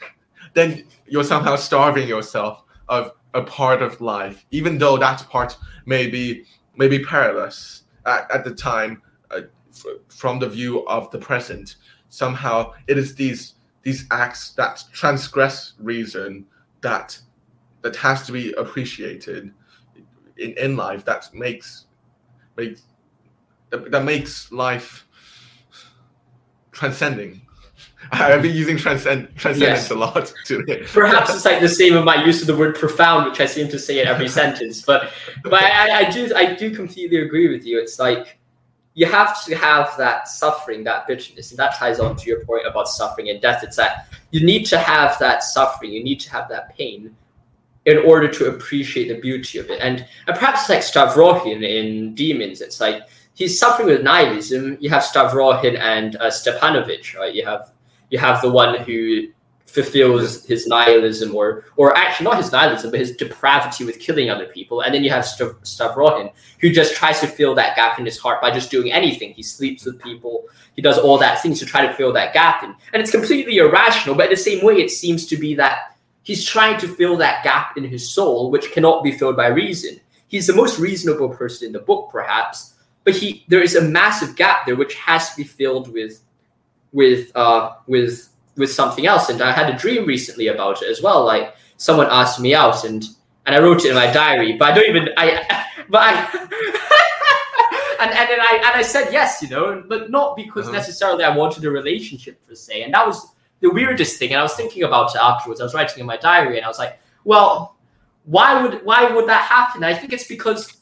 B: then you're somehow starving yourself of a part of life, even though that part may be may be perilous at, at the time uh, f- from the view of the present. Somehow, it is these these acts that transgress reason that that has to be appreciated in, in life that makes makes that, that makes life transcending. I've been using transcend transcendence yes. a lot today.
A: Perhaps it's like the same with my use of the word profound, which I seem to say in every sentence. But but I, I do I do completely agree with you. It's like you have to have that suffering, that bitterness, and that ties on to your point about suffering and death. It's that you need to have that suffering, you need to have that pain in order to appreciate the beauty of it. And, and perhaps like Stavrogin in Demons, it's like he's suffering with nihilism. You have Stavrogin and uh, Stepanovich, right? You have you have the one who fulfills his nihilism or or actually not his nihilism but his depravity with killing other people. And then you have Stav- Stavrogin who just tries to fill that gap in his heart by just doing anything. He sleeps with people. He does all that things to try to fill that gap. In and it's completely irrational but in the same way it seems to be that he's trying to fill that gap in his soul which cannot be filled by reason. He's the most reasonable person in the book perhaps but he there is a massive gap there which has to be filled with with uh with with something else. And I had a dream recently about it as well. Like someone asked me out and and I wrote it in my diary, but I don't even I but I and and then I and I said yes, you know, but not because uh-huh. necessarily I wanted a relationship per se. And that was the weirdest thing. And I was thinking about it afterwards. I was writing in my diary and I was like, well, why would why would that happen? I think it's because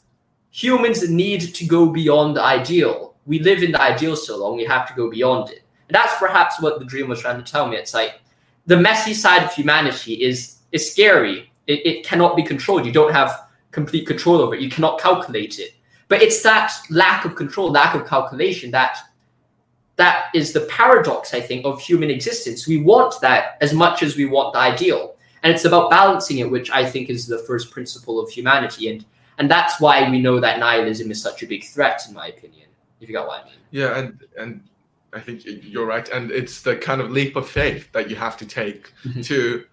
A: humans need to go beyond the ideal. We live in the ideal so long, we have to go beyond it. And that's perhaps what the dream was trying to tell me. It's like the messy side of humanity is is scary. It, it cannot be controlled. You don't have complete control over it. You cannot calculate it. But it's that lack of control, lack of calculation that that is the paradox, I think, of human existence. We want that as much as we want the ideal. And it's about balancing it, which I think is the first principle of humanity. And and that's why we know that nihilism is such a big threat, in my opinion. If you got what I mean.
B: Yeah, and and I think you're right, and it's the kind of leap of faith that you have to take mm-hmm. to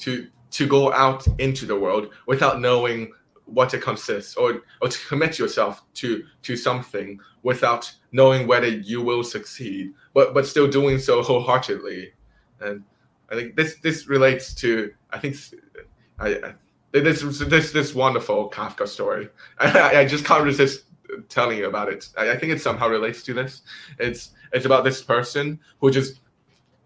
B: to to go out into the world without knowing what it consists, or or to commit yourself to to something without knowing whether you will succeed, but but still doing so wholeheartedly. And I think this this relates to I think I, I this this this wonderful Kafka story. I, I just can't resist telling you about it. I, I think it somehow relates to this. It's it's about this person who just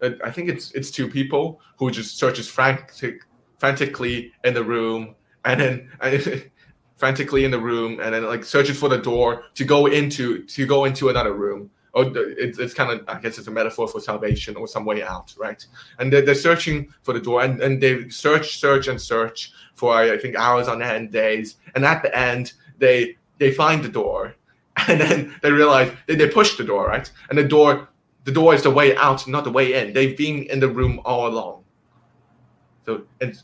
B: uh, I think it's it's two people who just searches frantic, frantically in the room and then frantically in the room and then like searches for the door to go into to go into another room. Or it's, it's kind of I guess it's a metaphor for salvation or some way out, right? And they're, they're searching for the door and, and they search, search, and search for I think hours on end, days, and at the end they they find the door. And then they realize they, they push the door right? And the door the door is the way out not the way in. They've been in the room all along. So it's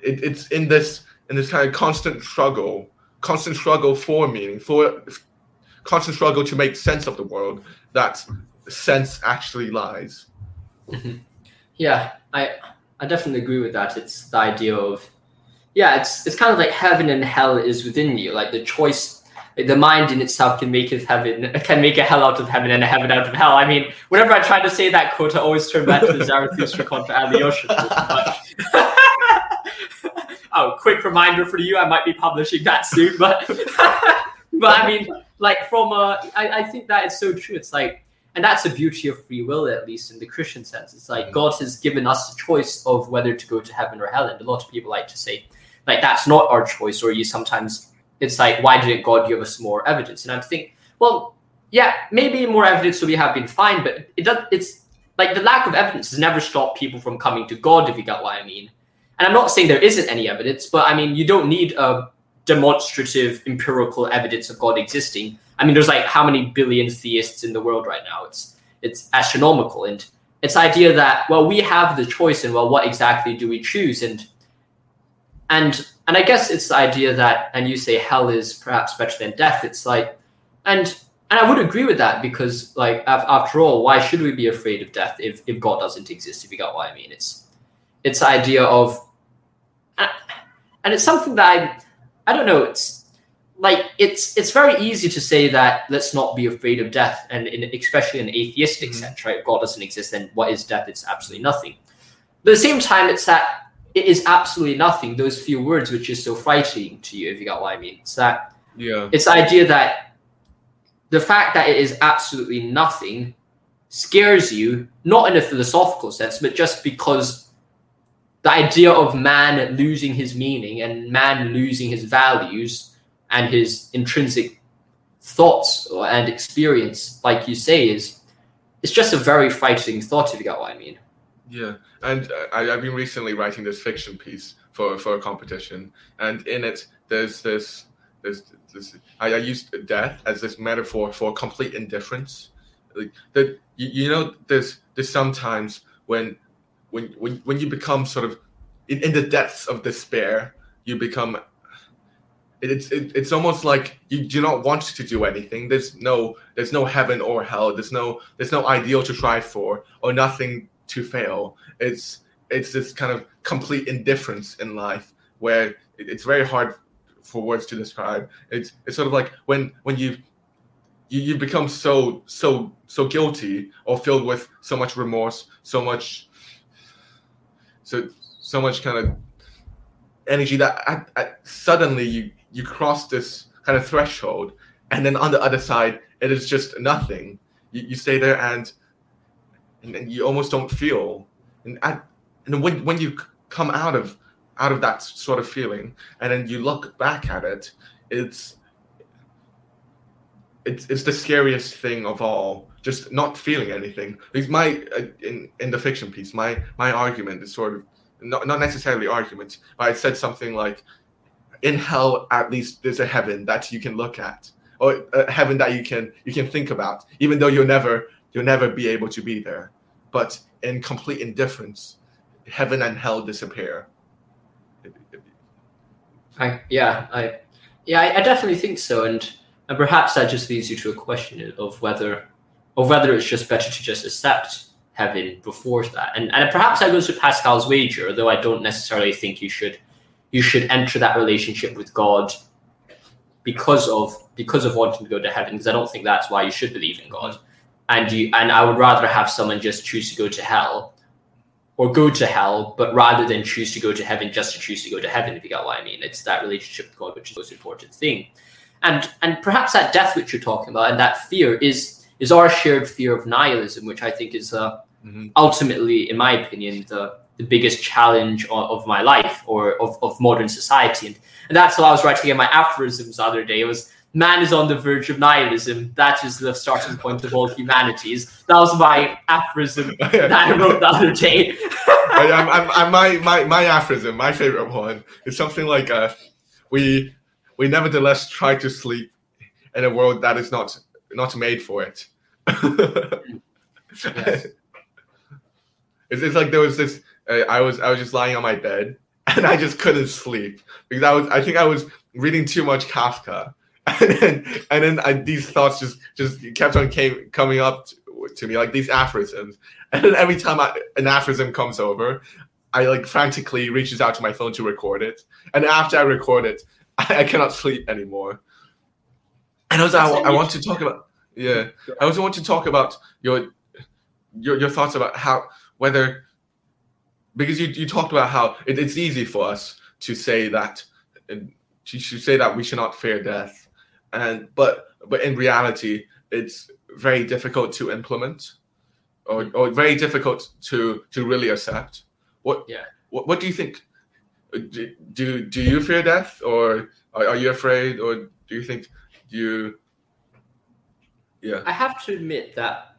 B: it, it's in this in this kind of constant struggle constant struggle for meaning for constant struggle to make sense of the world that sense actually lies
A: mm-hmm. yeah i i definitely agree with that it's the idea of yeah it's it's kind of like heaven and hell is within you like the choice the mind in itself can make it heaven, can make a hell out of heaven and a heaven out of hell. I mean, whenever I try to say that quote, I always turn back to the Zarathustra contra Alyosha. oh, quick reminder for you, I might be publishing that soon, but but I mean, like from a, I, I think that is so true. It's like, and that's the beauty of free will, at least in the Christian sense. It's like mm. God has given us a choice of whether to go to heaven or hell, and a lot of people like to say, like that's not our choice, or you sometimes it's like why didn't god give us more evidence and i'm thinking well yeah maybe more evidence would have been fine but it does it's like the lack of evidence has never stopped people from coming to god if you get what i mean and i'm not saying there isn't any evidence but i mean you don't need a demonstrative empirical evidence of god existing i mean there's like how many billion theists in the world right now it's it's astronomical and it's idea that well we have the choice and well what exactly do we choose and and and I guess it's the idea that, and you say hell is perhaps better than death. It's like, and and I would agree with that because, like, after all, why should we be afraid of death if, if God doesn't exist? If you got what I mean, it's it's the idea of, and it's something that I I don't know. It's like it's it's very easy to say that let's not be afraid of death, and in, especially in atheistic mm-hmm. sense, right? If God doesn't exist, then what is death? It's absolutely nothing. But at the same time, it's that it is absolutely nothing. Those few words, which is so frightening to you, if you got what I mean. It's that.
B: Yeah.
A: It's the idea that the fact that it is absolutely nothing scares you, not in a philosophical sense, but just because the idea of man losing his meaning and man losing his values and his intrinsic thoughts and experience, like you say, is it's just a very frightening thought if you get what I mean.
B: Yeah, and I, I've been recently writing this fiction piece for for a competition, and in it there's this there's this I, I used death as this metaphor for complete indifference. Like that, you, you know, there's there's sometimes when when when when you become sort of in, in the depths of despair, you become it's it, it's almost like you do not want to do anything. There's no there's no heaven or hell. There's no there's no ideal to strive for or nothing to fail. It's it's this kind of complete indifference in life where it's very hard for words to describe. It's it's sort of like when when you you, you become so so so guilty or filled with so much remorse so much so so much kind of energy that at, at, suddenly you you cross this kind of threshold, and then on the other side, it is just nothing. You, you stay there and, and, and you almost don't feel. And and when when you come out of out of that sort of feeling, and then you look back at it, it's it's it's the scariest thing of all. Just not feeling anything. Because my uh, in in the fiction piece, my my argument is sort of not not necessarily argument, but I said something like in hell at least there's a heaven that you can look at or a heaven that you can you can think about even though you'll never you'll never be able to be there but in complete indifference heaven and hell disappear
A: i yeah i yeah I, I definitely think so and and perhaps that just leads you to a question of whether of whether it's just better to just accept heaven before that and and perhaps that goes to pascal's wager though i don't necessarily think you should you should enter that relationship with God because of because of wanting to go to heaven. Because I don't think that's why you should believe in God. And you and I would rather have someone just choose to go to hell or go to hell, but rather than choose to go to heaven just to choose to go to heaven, if you get what I mean. It's that relationship with God which is the most important thing. And and perhaps that death which you're talking about and that fear is is our shared fear of nihilism, which I think is uh, mm-hmm. ultimately, in my opinion, the the biggest challenge of, of my life or of, of modern society. And, and that's what I was writing in my aphorisms the other day. It was man is on the verge of nihilism. That is the starting point of all humanities. That was my aphorism that I wrote the other day.
B: I'm, I'm, I'm, my, my, my aphorism, my favorite one, is something like uh, we, we nevertheless try to sleep in a world that is not, not made for it. Yes. It's, it's like there was this uh, I was I was just lying on my bed and I just couldn't sleep because I was I think I was reading too much Kafka, and then and then I, these thoughts just just kept on came coming up to, to me like these aphorisms, and then every time I, an aphorism comes over, I like frantically reaches out to my phone to record it, and after I record it, I, I cannot sleep anymore. And I also, I, I want to talk about yeah, I also want to talk about your your your thoughts about how whether because you, you talked about how it, it's easy for us to say that to to say that we should not fear death. And but but in reality it's very difficult to implement or, or very difficult to to really accept. What
A: yeah.
B: what, what do you think? Do, do do you fear death or are, are you afraid or do you think you yeah
A: i have to admit that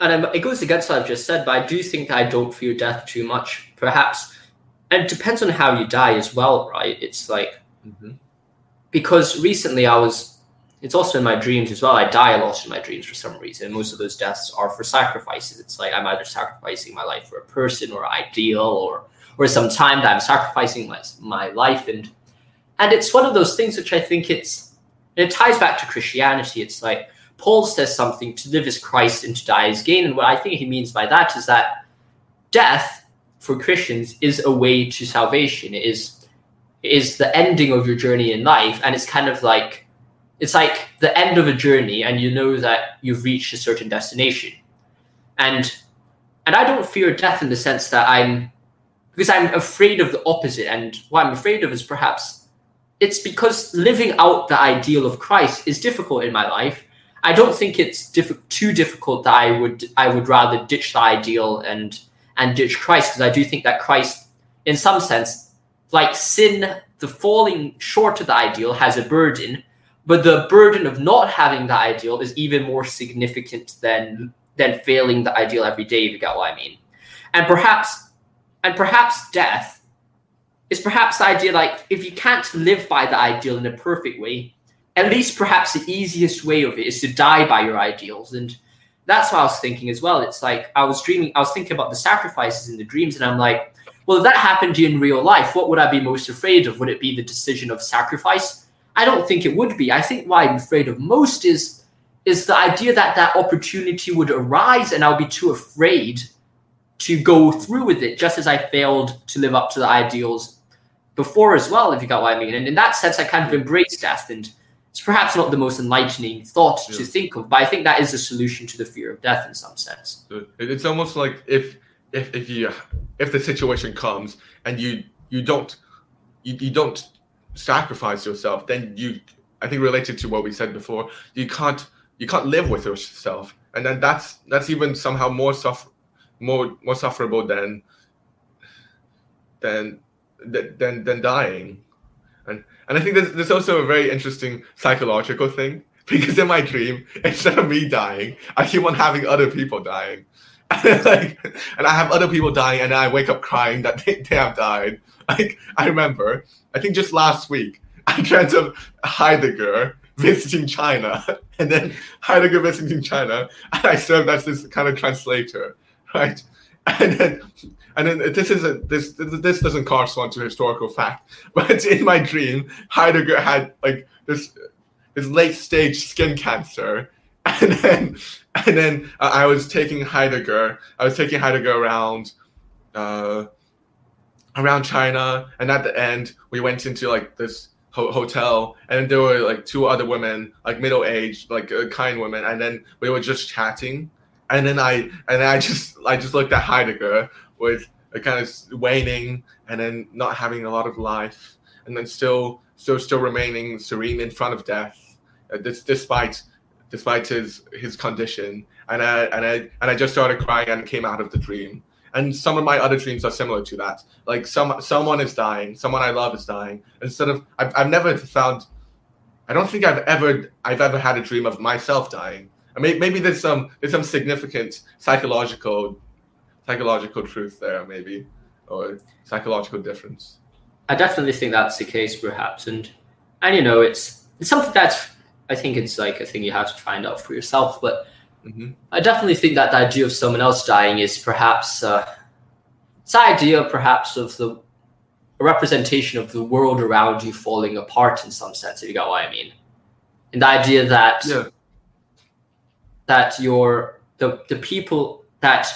A: and it goes against what I've just said, but I do think I don't fear death too much. Perhaps, and it depends on how you die as well, right? It's like mm-hmm. because recently I was. It's also in my dreams as well. I die a lot in my dreams for some reason. Most of those deaths are for sacrifices. It's like I'm either sacrificing my life for a person or ideal, or or some time that I'm sacrificing my my life, and and it's one of those things which I think it's it ties back to Christianity. It's like Paul says something to live as Christ and to die as gain. And what I think he means by that is that death for Christians is a way to salvation. It is is the ending of your journey in life. And it's kind of like it's like the end of a journey and you know that you've reached a certain destination. And and I don't fear death in the sense that I'm because I'm afraid of the opposite. And what I'm afraid of is perhaps it's because living out the ideal of Christ is difficult in my life I don't think it's diff- too difficult that I would I would rather ditch the ideal and and ditch Christ because I do think that Christ, in some sense, like sin, the falling short of the ideal has a burden, but the burden of not having the ideal is even more significant than than failing the ideal every day. If you get what I mean, and perhaps and perhaps death is perhaps the idea like if you can't live by the ideal in a perfect way, at least perhaps the easiest way of it is to die by your ideals and that's what I was thinking as well. It's like I was dreaming, I was thinking about the sacrifices in the dreams, and I'm like, well, if that happened in real life, what would I be most afraid of? Would it be the decision of sacrifice? I don't think it would be. I think what I'm afraid of most is is the idea that that opportunity would arise, and I'll be too afraid to go through with it, just as I failed to live up to the ideals before as well. If you got what I mean, and in that sense, I kind of embrace death and it's perhaps not the most enlightening thought yeah. to think of, but I think that is a solution to the fear of death in some sense.
B: It's almost like if if if you if the situation comes and you you don't you, you don't sacrifice yourself, then you I think related to what we said before, you can't you can't live with yourself, and then that's that's even somehow more suffer more more sufferable than than than than dying. And and I think there's, there's also a very interesting psychological thing because in my dream, instead of me dying, I keep on having other people dying. like, and I have other people dying, and I wake up crying that they, they have died. Like I remember, I think just last week, I dreamt of Heidegger visiting China, and then Heidegger visiting China, and I served as this kind of translator, right? And then and then this is a this this doesn't correspond to historical fact, but in my dream, Heidegger had like this this late stage skin cancer, and then and then uh, I was taking Heidegger. I was taking Heidegger around. Uh, around China, and at the end, we went into like this ho- hotel, and there were like two other women, like middle aged, like uh, kind women, and then we were just chatting, and then I and then I just I just looked at Heidegger with a kind of waning and then not having a lot of life and then still still still remaining serene in front of death uh, this, despite despite his his condition. And I, and I and I just started crying and came out of the dream. And some of my other dreams are similar to that. Like some someone is dying someone I love is dying. Instead of I've, I've never found I don't think I've ever I've ever had a dream of myself dying mean, maybe there's some there's some significant psychological psychological truth there, maybe, or psychological difference.
A: I definitely think that's the case, perhaps, and and you know, it's it's something that's I think it's like a thing you have to find out for yourself. But mm-hmm. I definitely think that the idea of someone else dying is perhaps uh, it's the idea, perhaps, of the a representation of the world around you falling apart in some sense. If you got what I mean, and the idea that yeah. That your the the people that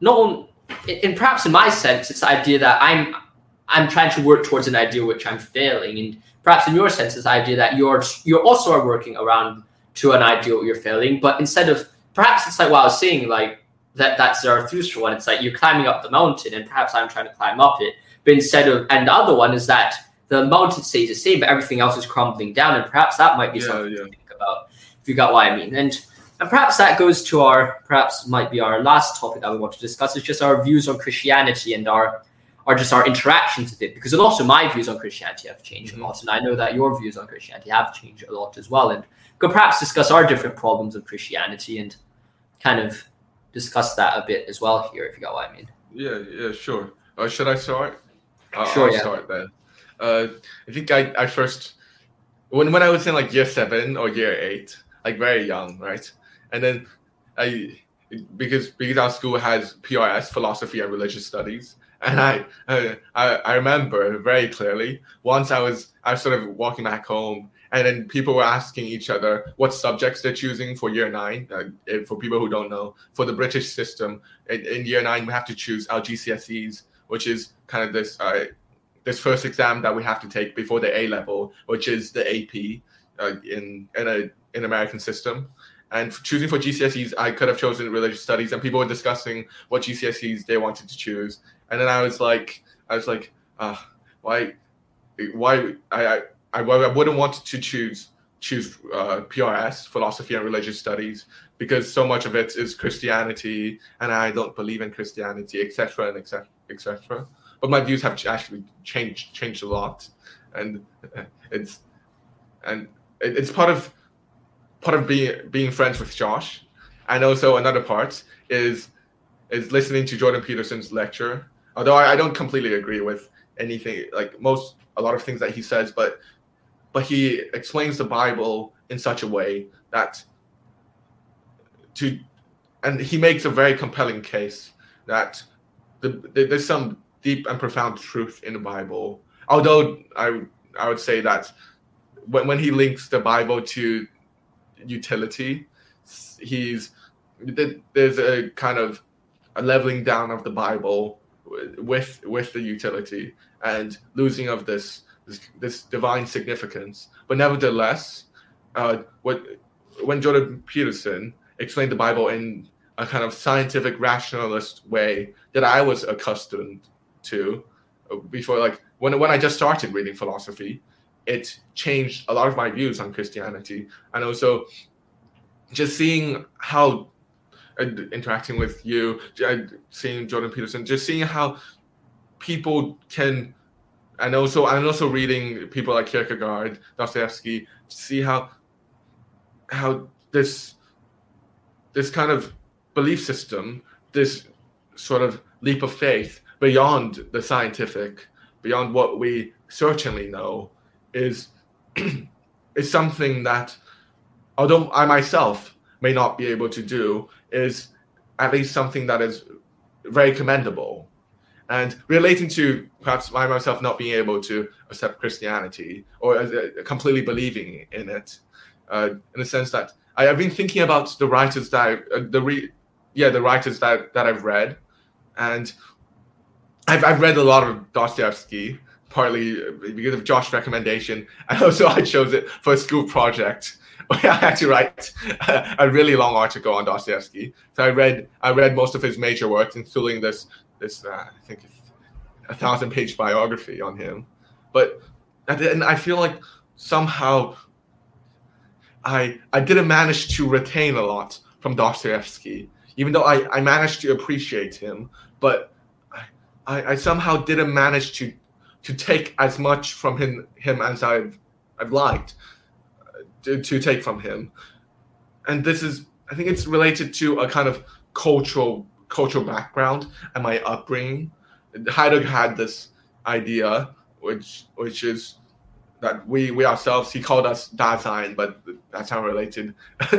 A: not only, in perhaps in my sense, it's the idea that I'm I'm trying to work towards an idea which I'm failing, and perhaps in your sense, it's the idea that you're you're also are working around to an ideal you're failing, but instead of perhaps it's like what I was saying, like that that's Zarathustra one. It's like you're climbing up the mountain, and perhaps I'm trying to climb up it, but instead of and the other one is that the mountain stays the same, but everything else is crumbling down, and perhaps that might be yeah, something yeah. to think about if you got what I mean. And and perhaps that goes to our, perhaps might be our last topic that we want to discuss. Is just our views on Christianity and our, or just our interactions with it. Because a lot of my views on Christianity have changed mm-hmm. a lot, and I know that your views on Christianity have changed a lot as well. And could perhaps discuss our different problems of Christianity and kind of discuss that a bit as well here, if you got what I mean.
B: Yeah, yeah, sure. Uh, should I start? Uh,
A: sure,
B: I'll
A: yeah.
B: start then. Uh, I think I, I first when when I was in like year seven or year eight, like very young, right? And then I because because our school has PRS philosophy and religious studies and I, I I remember very clearly once I was I was sort of walking back home and then people were asking each other what subjects they're choosing for year nine. Uh, for people who don't know, for the British system, in, in, year nine we have to choose our GCSEs, which is kind of this uh, this first exam that we have to take before the A level, which is the AP uh, in in a in American system. And choosing for GCSEs, I could have chosen religious studies, and people were discussing what GCSEs they wanted to choose. And then I was like, I was like, uh, why, why I, I I wouldn't want to choose choose uh, PRS, philosophy and religious studies, because so much of it is Christianity, and I don't believe in Christianity, etc. and etc. etc. But my views have actually changed changed a lot, and it's and it's part of part of being being friends with Josh, and also another part is is listening to Jordan Peterson's lecture. Although I, I don't completely agree with anything like most a lot of things that he says, but but he explains the Bible in such a way that to and he makes a very compelling case that the, the, there's some deep and profound truth in the Bible. Although I I would say that when, when he links the Bible to utility, he's there's a kind of a leveling down of the Bible with with the utility and losing of this this, this divine significance. But nevertheless, uh, what when Jordan Peterson explained the Bible in a kind of scientific rationalist way that I was accustomed to uh, before, like when when I just started reading philosophy, it changed a lot of my views on Christianity, and also just seeing how interacting with you, seeing Jordan Peterson, just seeing how people can, and also and also reading people like Kierkegaard, Dostoevsky, to see how how this this kind of belief system, this sort of leap of faith beyond the scientific, beyond what we certainly know, is is something that, although I myself may not be able to do, is at least something that is very commendable. And relating to perhaps I myself not being able to accept Christianity or uh, completely believing in it, uh, in the sense that I have been thinking about the writers that I, uh, the re, yeah the writers that that I've read, and I've I've read a lot of Dostoevsky partly because of Josh's recommendation, and also I chose it for a school project. I had to write a really long article on Dostoevsky. So I read I read most of his major works, including this this uh, I think a thousand page biography on him. But and I feel like somehow I I didn't manage to retain a lot from Dostoevsky, even though I, I managed to appreciate him, but I, I somehow didn't manage to to take as much from him him as I've I've liked uh, to, to take from him, and this is I think it's related to a kind of cultural cultural background and my upbringing. Heidegger had this idea, which which is that we we ourselves he called us Dasein, but that's not related to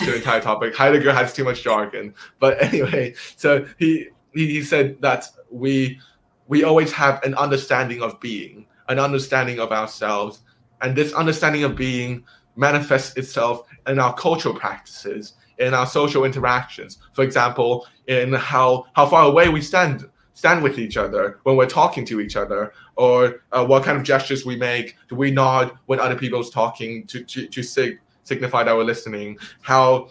B: the entire topic. Heidegger has too much jargon, but anyway, so he he said that we we always have an understanding of being, an understanding of ourselves, and this understanding of being manifests itself in our cultural practices, in our social interactions. For example, in how how far away we stand stand with each other when we're talking to each other, or uh, what kind of gestures we make. Do we nod when other people's talking to to, to sig- signify that we're listening? How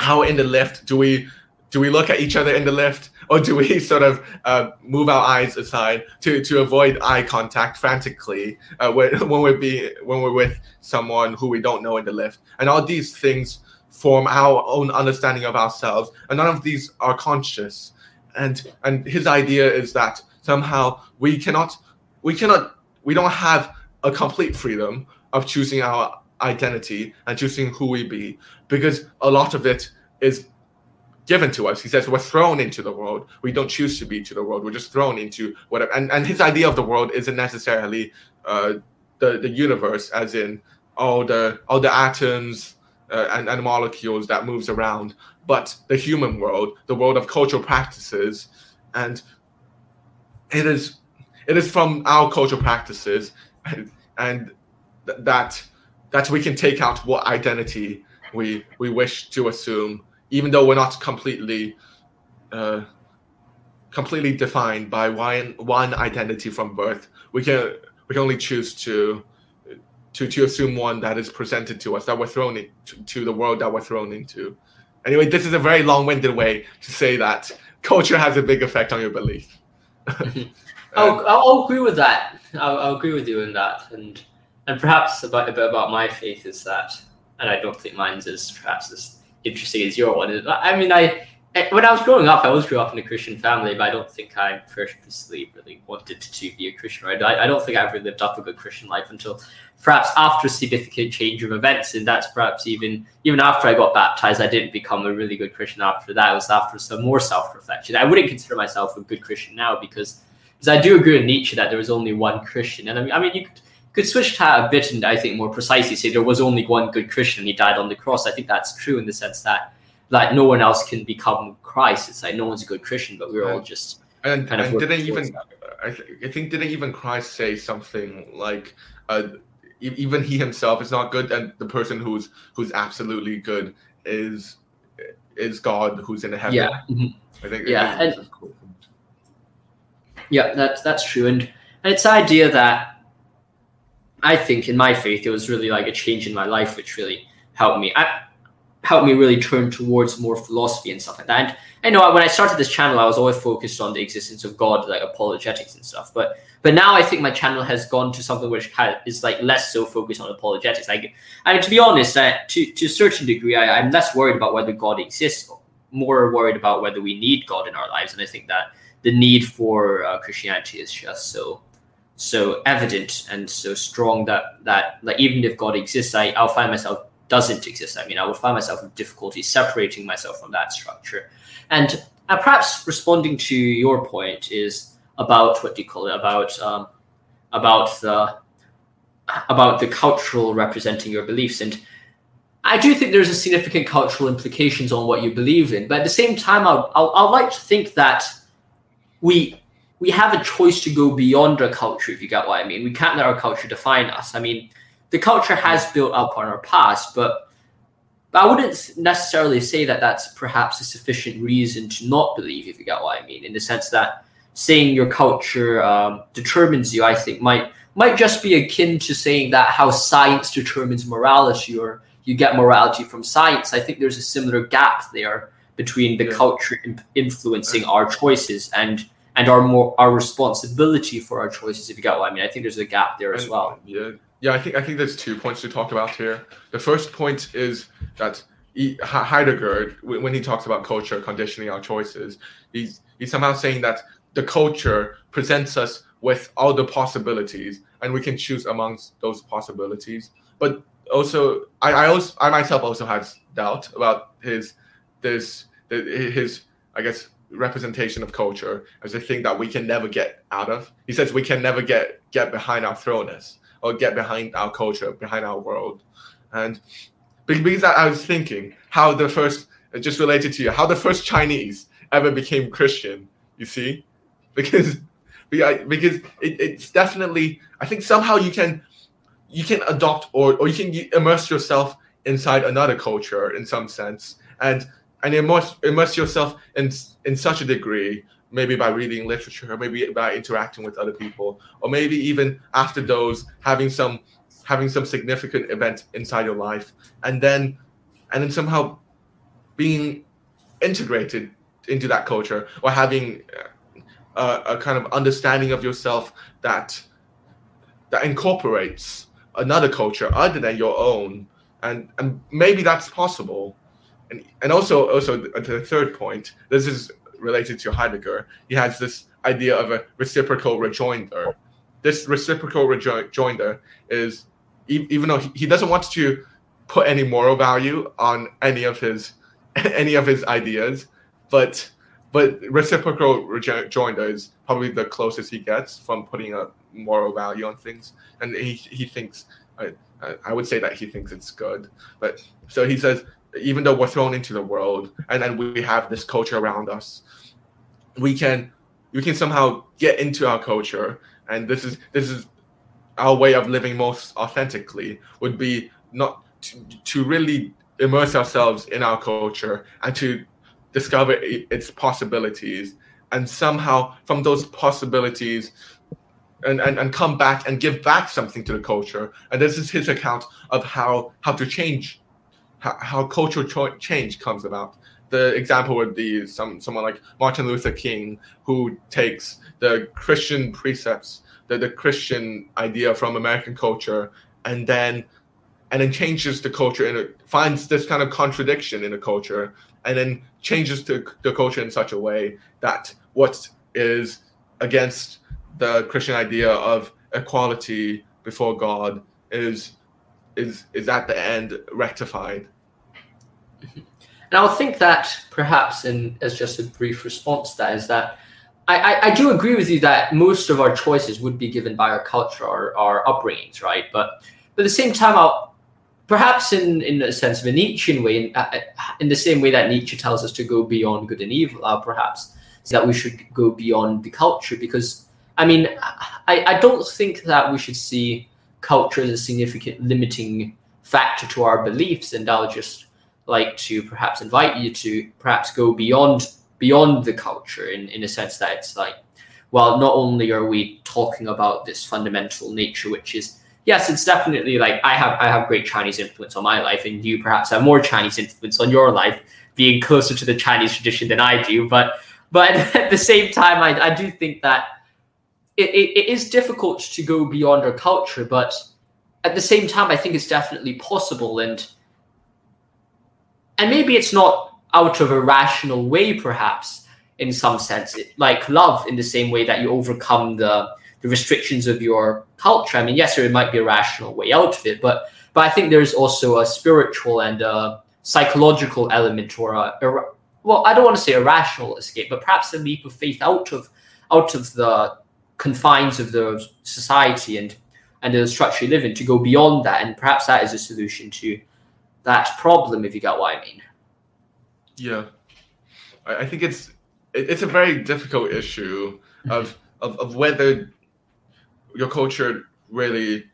B: how in the lift do we do we look at each other in the lift or do we sort of uh, move our eyes aside to, to avoid eye contact frantically uh, when, when we're when we're with someone who we don't know in the lift? And all these things form our own understanding of ourselves and none of these are conscious. And and his idea is that somehow we cannot we cannot we don't have a complete freedom of choosing our identity and choosing who we be because a lot of it is given to us. He says we're thrown into the world. We don't choose to be to the world. We're just thrown into whatever. And and his idea of the world isn't necessarily uh, the the universe, as in all the all the atoms uh, and, and molecules that moves around, but the human world, the world of cultural practices, and it is it is from our cultural practices and, and th- that that we can take out what identity we we wish to assume even though we're not completely uh, completely defined by one one identity from birth, we can we can only choose to to to assume one that is presented to us that we're thrown into to the world that we're thrown into. Anyway, this is a very long-winded way to say that culture has a big effect on your belief.
A: I'll, I'll agree with that. I'll, I'll, agree with you in that, and and perhaps about a bit about my faith is that, and I don't think mine's is perhaps as interesting as your one. I mean, I when I was growing up, I always grew up in a Christian family, but I don't think I purposely really wanted to be a Christian. Right? I, I don't think I ever lived up a good Christian life until perhaps after a significant change of events, and that's perhaps even even after I got baptized, I didn't become a really good Christian. After that, it was after some more self reflection. I wouldn't consider myself a good Christian now because because I do agree with Nietzsche that there was only one Christian, and I mean, I mean you could could switch that a bit and I think more precisely say there was only one good Christian and he died on the cross. I think that's true in the sense that like no one else can become Christ. It's like no one's a good Christian, but we're all just
B: and, kind and didn't even I, th- I, think didn't even Christ say something like uh, even he himself is not good, and the person who's who's absolutely good is is God who's in heaven.
A: Yeah, mm-hmm. I think yeah, and, cool. yeah, that's that's true, and and it's the idea that I think in my faith it was really like a change in my life, which really helped me. I, helped me really turn towards more philosophy and stuff like that. And I know when I started this channel, I was always focused on the existence of God, like apologetics and stuff. But but now I think my channel has gone to something which is like less so focused on apologetics. Like, I mean, to be honest, uh, to to a certain degree, I, I'm less worried about whether God exists, more worried about whether we need God in our lives. And I think that the need for uh, Christianity is just so so evident and so strong that that like even if God exists, I I'll find myself doesn't exist. I mean, I will find myself with difficulty separating myself from that structure. And uh, perhaps responding to your point is about what do you call it? About um, about the about the cultural representing your beliefs. And I do think there's a significant cultural implications on what you believe in. But at the same time, I'd, I'd like to think that we we have a choice to go beyond our culture, if you get what I mean. We can't let our culture define us. I mean, the culture has built up on our past, but but I wouldn't necessarily say that that's perhaps a sufficient reason to not believe, if you get what I mean, in the sense that saying your culture um, determines you, I think, might might just be akin to saying that how science determines morality or you get morality from science. I think there's a similar gap there between the yeah. culture influencing our choices and and our more our responsibility for our choices. If you get what I mean, I think there's a gap there as well.
B: Yeah, yeah, I think I think there's two points to talk about here. The first point is that Heidegger, when he talks about culture conditioning our choices, he's he's somehow saying that the culture presents us with all the possibilities, and we can choose amongst those possibilities. But also, I, I also I myself also had doubt about his this his I guess representation of culture as a thing that we can never get out of. He says we can never get get behind our thrownness or get behind our culture, behind our world. And because I was thinking how the first, uh, just related to you, how the first Chinese ever became Christian, you see? Because because it, it's definitely, I think somehow you can you can adopt or, or you can immerse yourself inside another culture in some sense and and immerse, immerse yourself in in such a degree maybe by reading literature, maybe by interacting with other people, or maybe even after those having some having some significant event inside your life, and then and then somehow being integrated into that culture or having uh, a, a kind of understanding of yourself that that incorporates another culture other than your own and and maybe that's possible and and also also uh, the third point this is related to Heidegger, he has this idea of a reciprocal rejoinder. This reciprocal rejoinder is, even though he doesn't want to put any moral value on any of his any of his ideas, but but reciprocal rejoinder is probably the closest he gets from putting a moral value on things, and he he thinks. I, I would say that he thinks it's good, but so he says even though we're thrown into the world and then we have this culture around us we can we can somehow get into our culture. And this is this is our way of living most authentically would be not to, to really immerse ourselves in our culture and to discover its possibilities and somehow from those possibilities and, and, and come back and give back something to the culture. And this is his account of how how to change how, how cultural cho- change comes about the example would be some someone like Martin Luther King who takes the Christian precepts, the, the Christian idea from American culture, and then and then changes the culture and finds this kind of contradiction in the culture and then changes the, the culture in such a way that what is against the Christian idea of equality before God is is is at the end rectified.
A: And I will think that perhaps, in as just a brief response that, is that I, I, I, do agree with you that most of our choices would be given by our culture, our, our upbringings, right? But, but at the same time, I'll, perhaps in, in a sense of a Nietzschean way, in, uh, in the same way that Nietzsche tells us to go beyond good and evil, I'll perhaps that we should go beyond the culture because, I mean, I, I don't think that we should see culture as a significant limiting factor to our beliefs. And I'll just like to perhaps invite you to perhaps go beyond beyond the culture in, in a sense that it's like well not only are we talking about this fundamental nature which is yes it's definitely like i have i have great chinese influence on my life and you perhaps have more chinese influence on your life being closer to the chinese tradition than i do but but at the same time i, I do think that it, it, it is difficult to go beyond our culture but at the same time i think it's definitely possible and and maybe it's not out of a rational way, perhaps in some sense, it, like love, in the same way that you overcome the the restrictions of your culture. I mean, yes, there might be a rational way out of it, but but I think there's also a spiritual and a psychological element, or a, a well, I don't want to say a rational escape, but perhaps a leap of faith out of out of the confines of the society and and the structure you live in to go beyond that, and perhaps that is a solution to that problem, if you get what I mean.
B: Yeah, I think it's it's a very difficult issue of of, of whether your culture really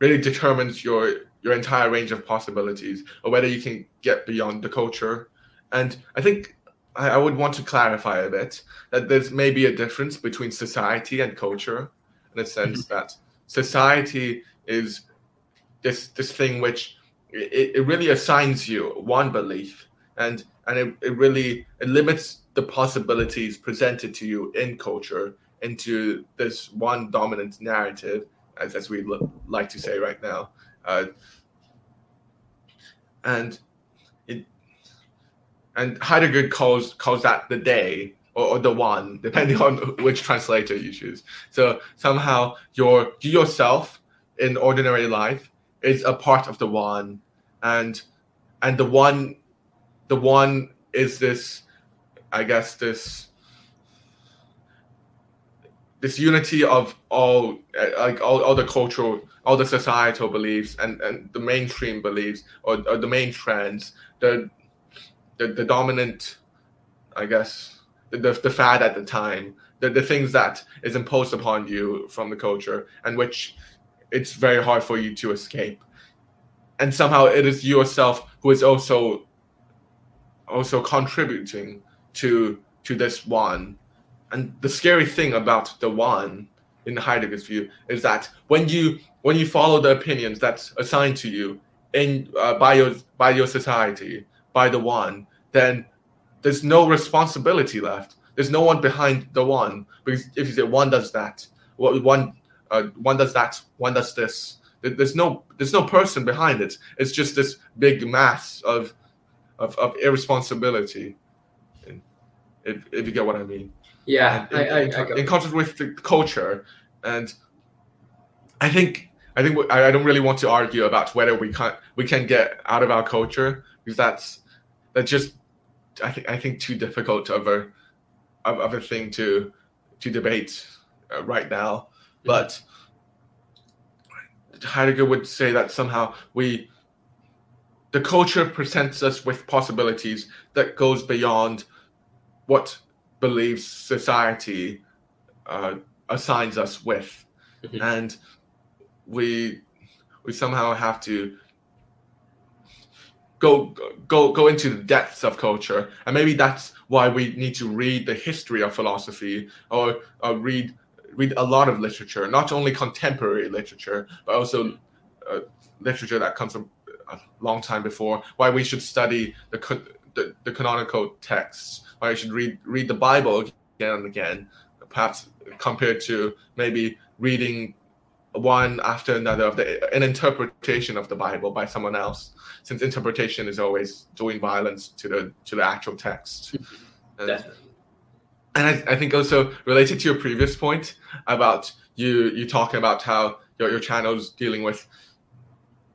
B: really determines your your entire range of possibilities or whether you can get beyond the culture and i think I, I, would want to clarify a bit that there's maybe a difference between society and culture in a sense mm-hmm. that society is this this thing which it, it really assigns you one belief and and it, it really it limits the possibilities presented to you in culture into this one dominant narrative as, as we like to say right now. Uh, and it and heidegger calls calls that the day or, or, the one depending on which translator you choose. So somehow your you yourself in ordinary life is a part of the one. And and the one the one is this i guess this this unity of all like all, all the cultural all the societal beliefs and and the mainstream beliefs or, or the main trends the, the the dominant i guess the, the, fad at the time the, the things that is imposed upon you from the culture and which it's very hard for you to escape. And somehow it is yourself who is also also contributing to to this one. And the scary thing about the one in heidegger's view is that when you when you follow the opinions that's assigned to you in uh, by your by your society by the one then there's no responsibility left. There's no one behind the one. Because if you say one does that well, one uh, one does that one does this there's no there's no person behind it. It's just this big mass of of, of irresponsibility. If, if you get what I mean.
A: Yeah,
B: in, I, I, in, I in contrast with the culture, and I think I think I don't really want to argue about whether we can we can get out of our culture because that's that's just I think I think too difficult of a of, of a thing to to debate uh, right now. But Heidegger would say that somehow we the culture presents us with possibilities that goes beyond what believes society uh, assigns us with mm-hmm. and we we somehow have to go go go into the depths of culture and maybe that's why we need to read the history of philosophy or, or read read a lot of literature, not only contemporary literature, but also uh, literature that comes from a long time before. Why we should study the, the, the canonical texts. Why we should read read the Bible again and again, perhaps compared to maybe reading one after another of the an interpretation of the Bible by someone else, since interpretation is always doing violence to the to the actual text. And,
A: Definitely.
B: And I, I think also related to your previous point about you you talking about how your your channel is dealing with,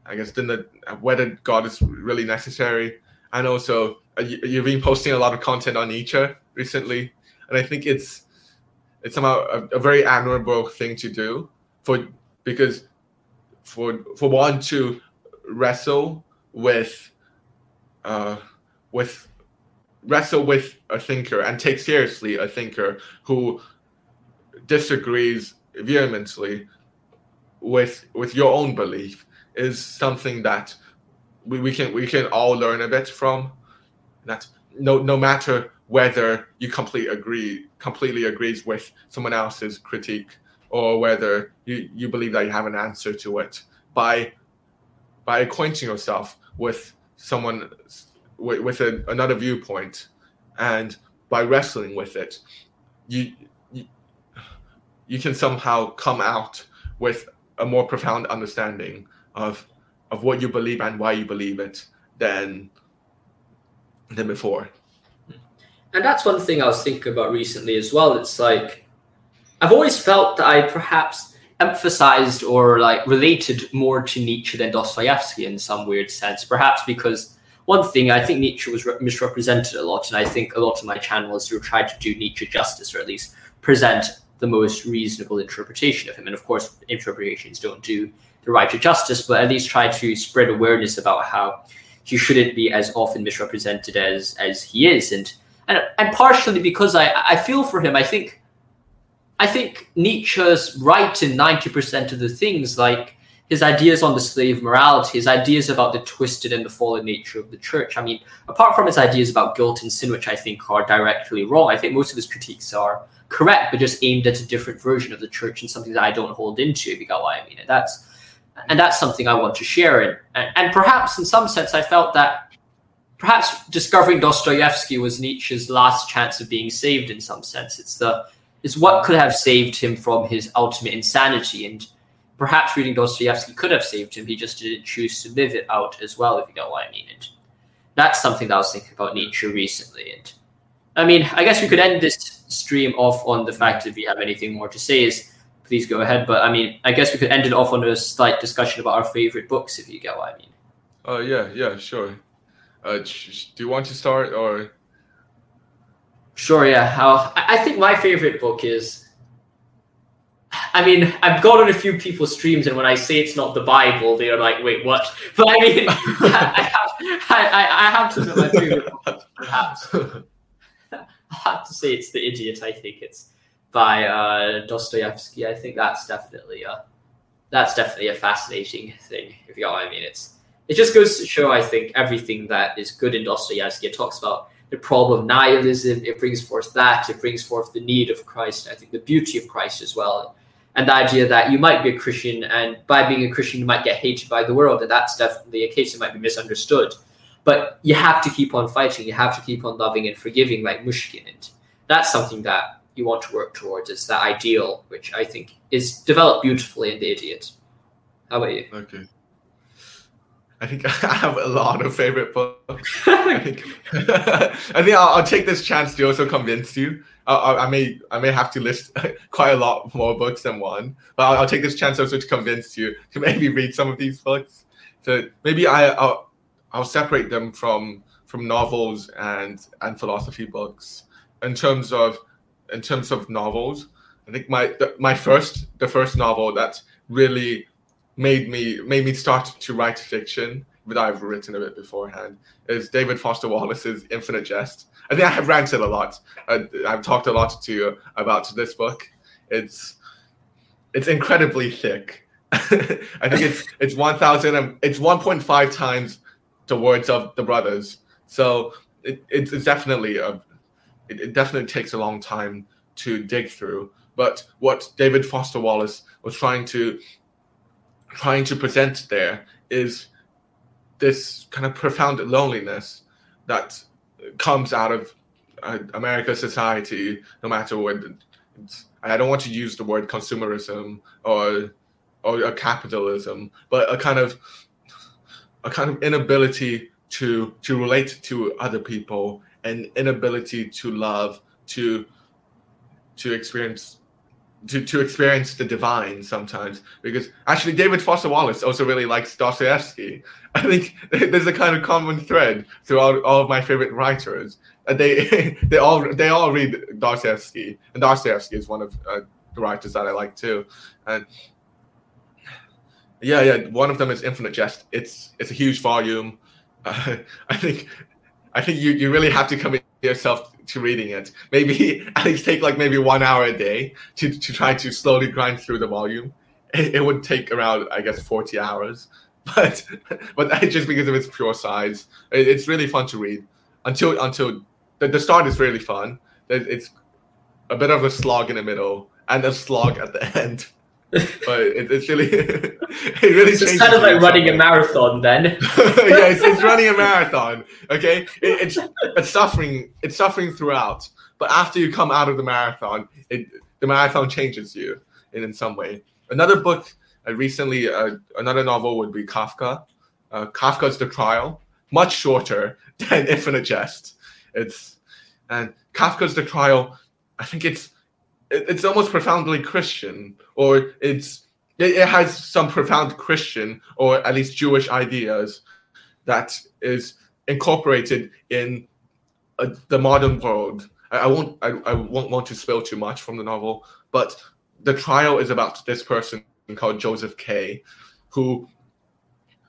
B: I guess, then the whether God is really necessary, and also uh, you, you've been posting a lot of content on Nietzsche recently, and I think it's it's somehow a, a very admirable thing to do for because for for one to wrestle with uh, with wrestle with a thinker and take seriously a thinker who disagrees vehemently with with your own belief is something that we, we can we can all learn a bit from. That no no matter whether you completely agree completely agrees with someone else's critique or whether you, you believe that you have an answer to it by by acquainting yourself with someone with, with a, another viewpoint and by wrestling with it you, you you can somehow come out with a more profound understanding of of what you believe and why you believe it than than before
A: And that's one thing I was thinking about recently as well. It's like I've always felt that I perhaps emphasized or like related more to Nietzsche than Dostoevsky in some weird sense. Perhaps because one thing I think Nietzsche was re- misrepresented a lot, and I think a lot of my channels who try to do Nietzsche justice, or at least present the most reasonable interpretation of him. And of course, interpretations don't do the right to justice, but at least try to spread awareness about how he shouldn't be as often misrepresented as as he is. And and and partially because I I feel for him. I think I think Nietzsche's right in ninety percent of the things, like his ideas on the slave morality, his ideas about the twisted and the fallen nature of the church. I mean, apart from his ideas about guilt and sin, which I think are directly wrong, I think most of his critiques are correct, but just aimed at a different version of the church and something that I don't hold into, if you got what I mean. And that's and that's something I want to share. And, and, and perhaps in some sense, I felt that perhaps discovering Dostoevsky was Nietzsche's last chance of being saved in some sense. It's the it's what could have saved him from his ultimate insanity. And perhaps reading Dostoevsky could have saved him. He just didn't choose to live it out as well, if you know what I mean. And that's something that I was thinking about Nietzsche recently. And I mean, I guess we could end this stream off on the fact that if you have anything more to say is please go ahead. But I mean, I guess we could end it off on a slight discussion about our favorite books, if you get what I mean.
B: uh yeah yeah sure uh do you want to start or
A: Sure, yeah. I'll, I I think my favorite book is. I mean, I've gone on a few people's streams, and when I say it's not the Bible, they're like, "Wait, what?" But I mean, I, have, I, I- have to book, perhaps. I have to say it's The Idiot. I think it's by uh, Dostoevsky. I think that's definitely a that's definitely a fascinating thing. If you know what I mean, it's it just goes to show. I think everything that is good in Dostoevsky. It talks about the problem of nihilism. It brings forth that. It brings forth the need of Christ. I think the beauty of Christ as well, and the idea that you might be a Christian, and by being a Christian, you might get hated by the world, and that's definitely a case. It might be misunderstood, but you have to keep on fighting. You have to keep on loving and forgiving, like Myshkin, and that's something that you want to work towards. It's that ideal, which I think is developed beautifully in The Idiot. How about you?
B: okay I think I have a lot of favorite books. I think I think I'll, I'll take this chance to also convince you. I, I, may I may have to list quite a lot more books than one, but I'll, I'll take this chance also to convince you to maybe read some of these books. So maybe I I'll, I'll separate them from from novels and and philosophy books. In terms of in terms of novels, I think my the, my first the first novel that really made me made me start to write fiction, but I've written a bit beforehand. Is David Foster Wallace's Infinite Jest. I think I have ranted a lot. I, I've talked a lot to you about this book. It's it's incredibly thick. I think it's it's one thousand and it's one point five times the words of the brothers. So it, it's definitely a it, it definitely takes a long time to dig through. But what David Foster Wallace was trying to trying to present there is this kind of profound loneliness that comes out of uh, society, no matter what. I don't want to use the word consumerism or or capitalism, but a kind of a kind of inability to to relate to other people and inability to love to to experience to, to experience the divine sometimes because actually David Foster Wallace also really likes Dostoevsky. I think there's a kind of common thread throughout all of my favorite writers. They they all they all read Dostoevsky, and Dostoevsky is one of uh, the writers that I like too. And yeah, yeah, one of them is Infinite Jest. It's it's a huge volume. Uh, I think I think you, you really have to commit yourself to reading it. Maybe at least take like maybe one hour a day to, to try to slowly grind through the volume. It, it would take around I guess forty hours, but but just because of its pure size, it, it's really fun to read. Until until the, the start is really fun. It's a bit of a slog in the middle and a slog at the end but it, it's really it really
A: it's kind of like running a marathon then. Yeah
B: it's, it's, running a marathon okay? It, it's it's suffering it's suffering throughout. But after you come out of the marathon it the marathon changes you in, in some way. Another book uh, recently uh, another novel would be kafka. Uh, kafka's the trial much shorter than infinite jest. It's and kafka's the trial i think it's it's almost profoundly Christian, or it's it, has some profound Christian or at least Jewish ideas that is incorporated in uh, the modern world. I, I won't I, I won't want to spill too much from the novel, but the trial is about this person called Joseph K, who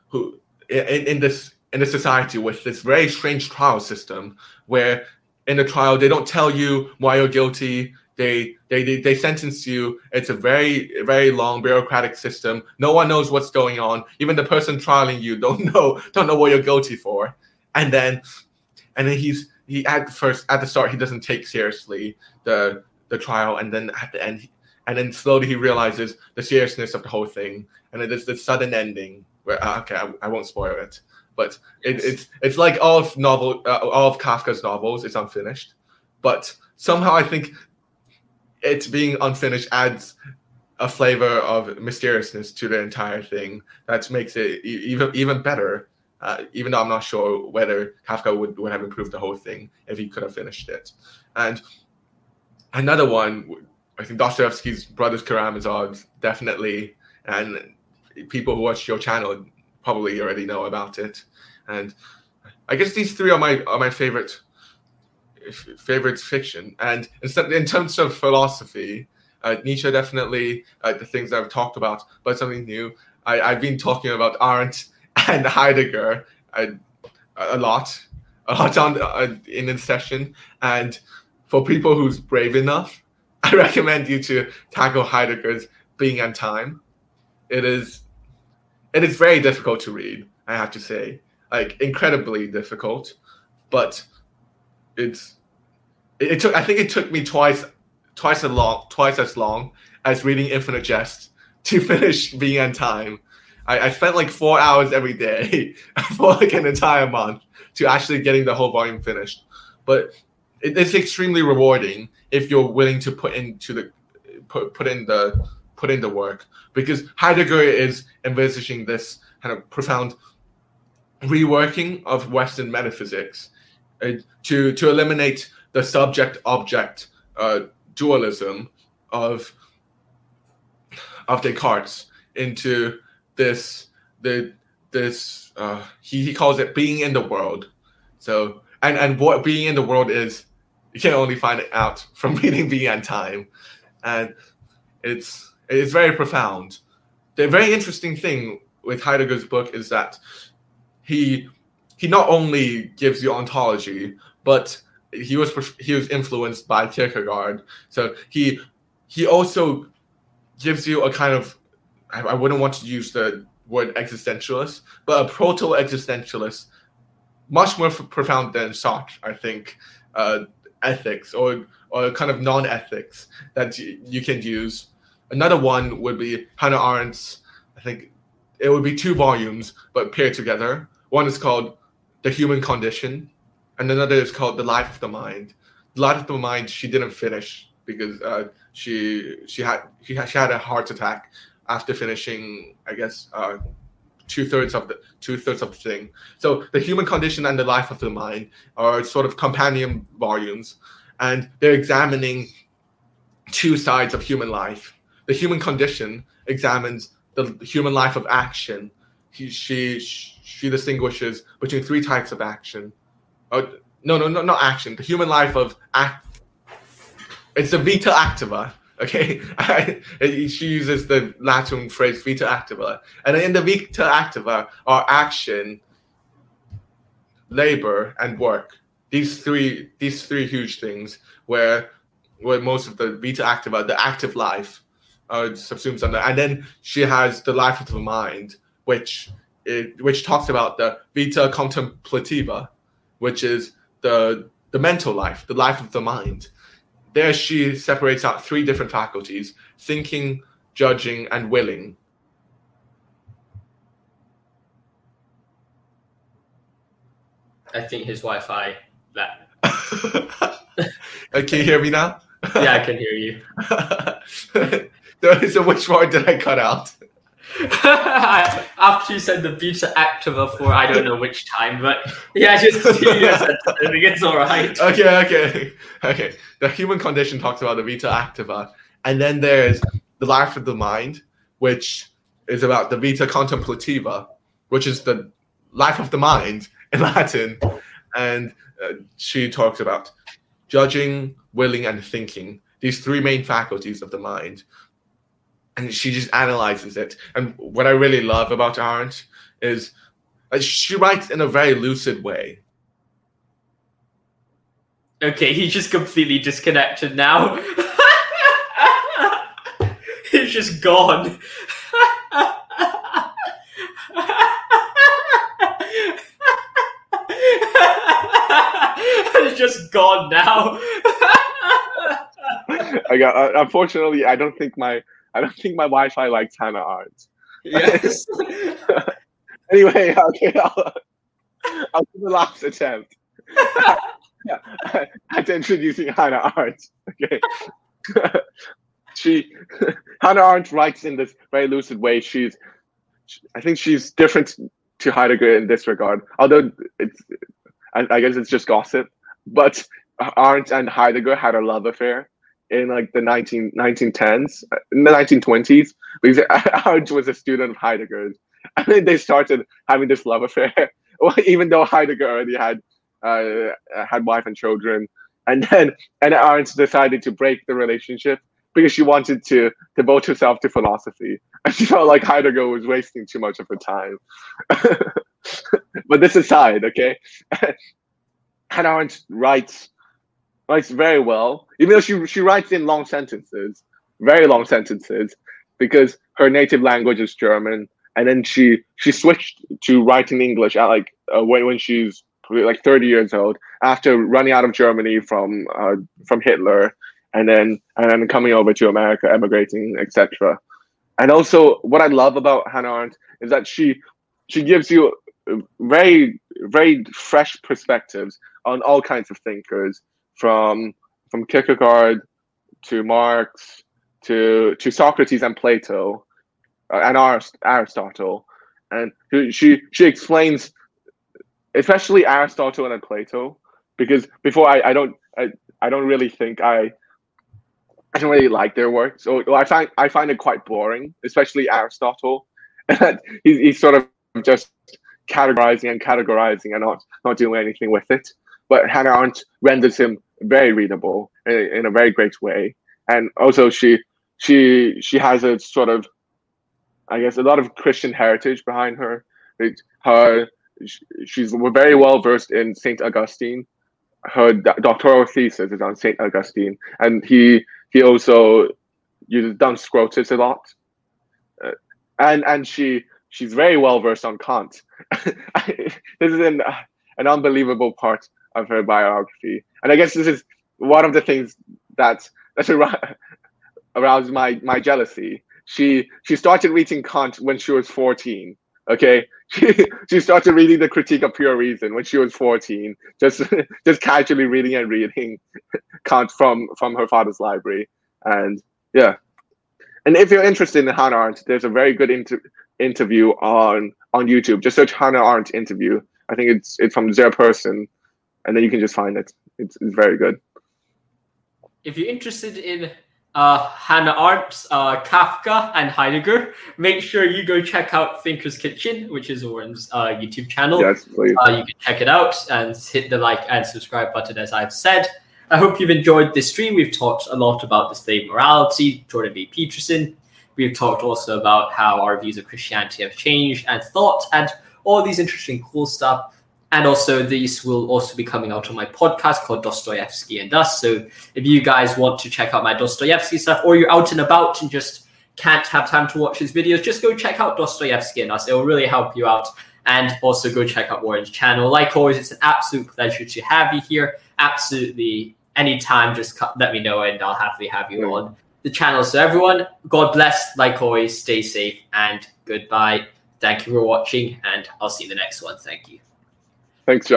B: who in, in this in a society with this very strange trial system where in the trial they don't tell you why you're guilty they, they they they sentence you. It's a very very long bureaucratic system. No one knows what's going on. Even the person trialing you don't know don't know what you're guilty for. And then and then he's he at first at the start he doesn't take seriously the the trial, and then at the end and then slowly he realizes the seriousness of the whole thing, and it is the sudden ending. Where uh, okay, I, I, won't spoil it, but it, it's it's like all of novel uh, all of Kafka's novels. It's unfinished, but somehow I think it being unfinished adds a flavor of mysteriousness to the entire thing that makes it even even better. Uh, even though I'm not sure whether Kafka would, would have improved the whole thing if he could have finished it. And another one, I think Dostoevsky's Brothers Karamazov definitely, and people who watch your channel probably already know about it. And I guess these three are my are my favorite favorite fiction. And in terms of philosophy, uh, Nietzsche definitely uh, the things I've talked about, but something new. I, have been talking about Arendt and Heidegger uh, a lot, a lot on uh, in this session. And for people who's brave enough, I recommend you to tackle Heidegger's Being and Time. It is, it is very difficult to read. I have to say, like incredibly difficult, but it's it, took I think it took me twice twice as long twice as long as reading Infinite Jest to finish Being and Time. I, I spent like four hours every day for like an entire month to actually getting the whole volume finished. But it, it's extremely rewarding if you're willing to put into the put put in the put in the work because Heidegger is envisaging this kind of profound reworking of Western metaphysics to to eliminate the subject object uh, dualism of of Descartes into this the this uh, he, he calls it being in the world. So and and what being in the world is you can only find it out from reading Being and Time, and it's it's very profound. The very interesting thing with Heidegger's book is that he he not only gives you ontology, but he was he was influenced by Kierkegaard. So he he also gives you a kind of I, I wouldn't want to use the word existentialist, but a proto existentialist, much more f- profound than Sartre, I think, uh, ethics or or kind of non ethics that you, you can use. Another one would be Hannah Arendt's. I think it would be two volumes, but paired together. One is called The Human Condition, and another is called The Life of the Mind. The Life of the Mind she didn't finish because uh, she she had she had, she had a heart attack
C: after finishing, I guess, uh, two thirds of the two thirds of the thing. So the human condition and the life of the mind are sort of companion volumes, and they're examining two sides of human life. The human condition examines the human life of action. He, she she distinguishes between three types of action. Oh, no, no, no, not action. The human life of act. It's the vita activa. Okay, she uses the Latin phrase vita activa, and in the vita activa are action, labor, and work. These three, these three huge things, where where most of the vita activa, the active life, uh, subsumes under, and then she has the life of the mind, which it, which talks about the vita contemplativa, which is the the mental life, the life of the mind. There, she separates out three different faculties: thinking, judging, and willing.
A: I think his Wi-Fi. That.
C: Can you hear me now?
A: yeah, I can hear you.
C: so which part did I cut out?
A: After you said the vita activa for I don't know which time, but yeah, just I think it's all right.
C: Okay, okay, okay. The human condition talks about the vita activa, and then there's the life of the mind, which is about the vita contemplativa, which is the life of the mind in Latin, and uh, she talks about judging, willing, and thinking. These three main faculties of the mind, and she just analyzes it. And what I really love about Arendt is she writes in a very lucid way.
A: Okay, he's just completely disconnected now. he's just gone. he's just gone now.
B: I got. Uh, unfortunately, I don't think my I don't think my Wi-Fi likes Hannah Arendt.
A: Yes.
B: anyway, okay, I'll, I'll do the last attempt at introducing Hannah Arendt. Okay. she Hannah Arendt writes in this very lucid way. She's, I think she's different to Heidegger in this regard. Although it's, I, I guess it's just gossip. But Arendt and Heidegger had a love affair in like the 19, 1910s, in the 1920s, because Arendt was a student of Heidegger's. And then they started having this love affair, even though Heidegger already had uh, had wife and children. And then and Arendt decided to break the relationship because she wanted to devote herself to philosophy. And she felt like Heidegger was wasting too much of her time. but this aside, okay? Hannah Arendt writes writes very well, even though she she writes in long sentences, very long sentences, because her native language is German, and then she she switched to writing English at like uh, when when she's like 30 years old after running out of Germany from uh, from Hitler, and then and then coming over to America, emigrating, etc. And also, what I love about Hannah Arendt is that she she gives you very very fresh perspectives on all kinds of thinkers from from Kierkegaard to Marx to to Socrates and Plato uh, and Aristotle, and she she explains especially Aristotle and Plato because before I, I don't I, I don't really think I I don't really like their work. So I find I find it quite boring especially Aristotle. He's, he's sort of just categorizing and categorizing and not not doing anything with it. But Hannah Arendt renders him very readable in, in a very great way. And also she she she has a sort of I guess a lot of Christian heritage behind her. It, her she's very well versed in Saint Augustine. Her doctoral thesis is on Saint Augustine, and he he also uses Duns Scotus a lot. Uh, and and she she's very well versed on Kant. this is an an unbelievable part of her biography. And I guess this is one of the things that that aroused my my jealousy. She she started reading Kant when she was 14. Okay, she she started reading the Critique of Pure Reason when she was 14, just just casually reading and reading Kant from from her father's library. And yeah, and if you're interested in Hannah Arendt, there's a very good inter- interview on on YouTube. Just search Hannah Arendt interview. I think it's it's from Zur Person, and then you can just find it. It's, it's very good.
A: If you're interested in uh, Hannah Arendt, uh, Kafka, and Heidegger, make sure you go check out Thinker's Kitchen, which is Oren's uh, YouTube channel.
B: Yes, please.
A: Uh, you can check it out and hit the like and subscribe button, as I've said. I hope you've enjoyed this stream. We've talked a lot about the state of morality, Jordan B. Peterson. We've talked also about how our views of Christianity have changed and thought, and all these interesting, cool stuff. And also, these will also be coming out on my podcast called Dostoevsky and Us. So, if you guys want to check out my Dostoevsky stuff, or you're out and about and just can't have time to watch his videos, just go check out Dostoevsky and Us. It will really help you out. And also go check out Warren's channel. Like always, it's an absolute pleasure to have you here. Absolutely, anytime, just let me know and I'll happily have you on the channel. So, everyone, God bless. Like always, stay safe and goodbye. Thank you for watching, and I'll see you in the next one. Thank you.
B: Thanks, John.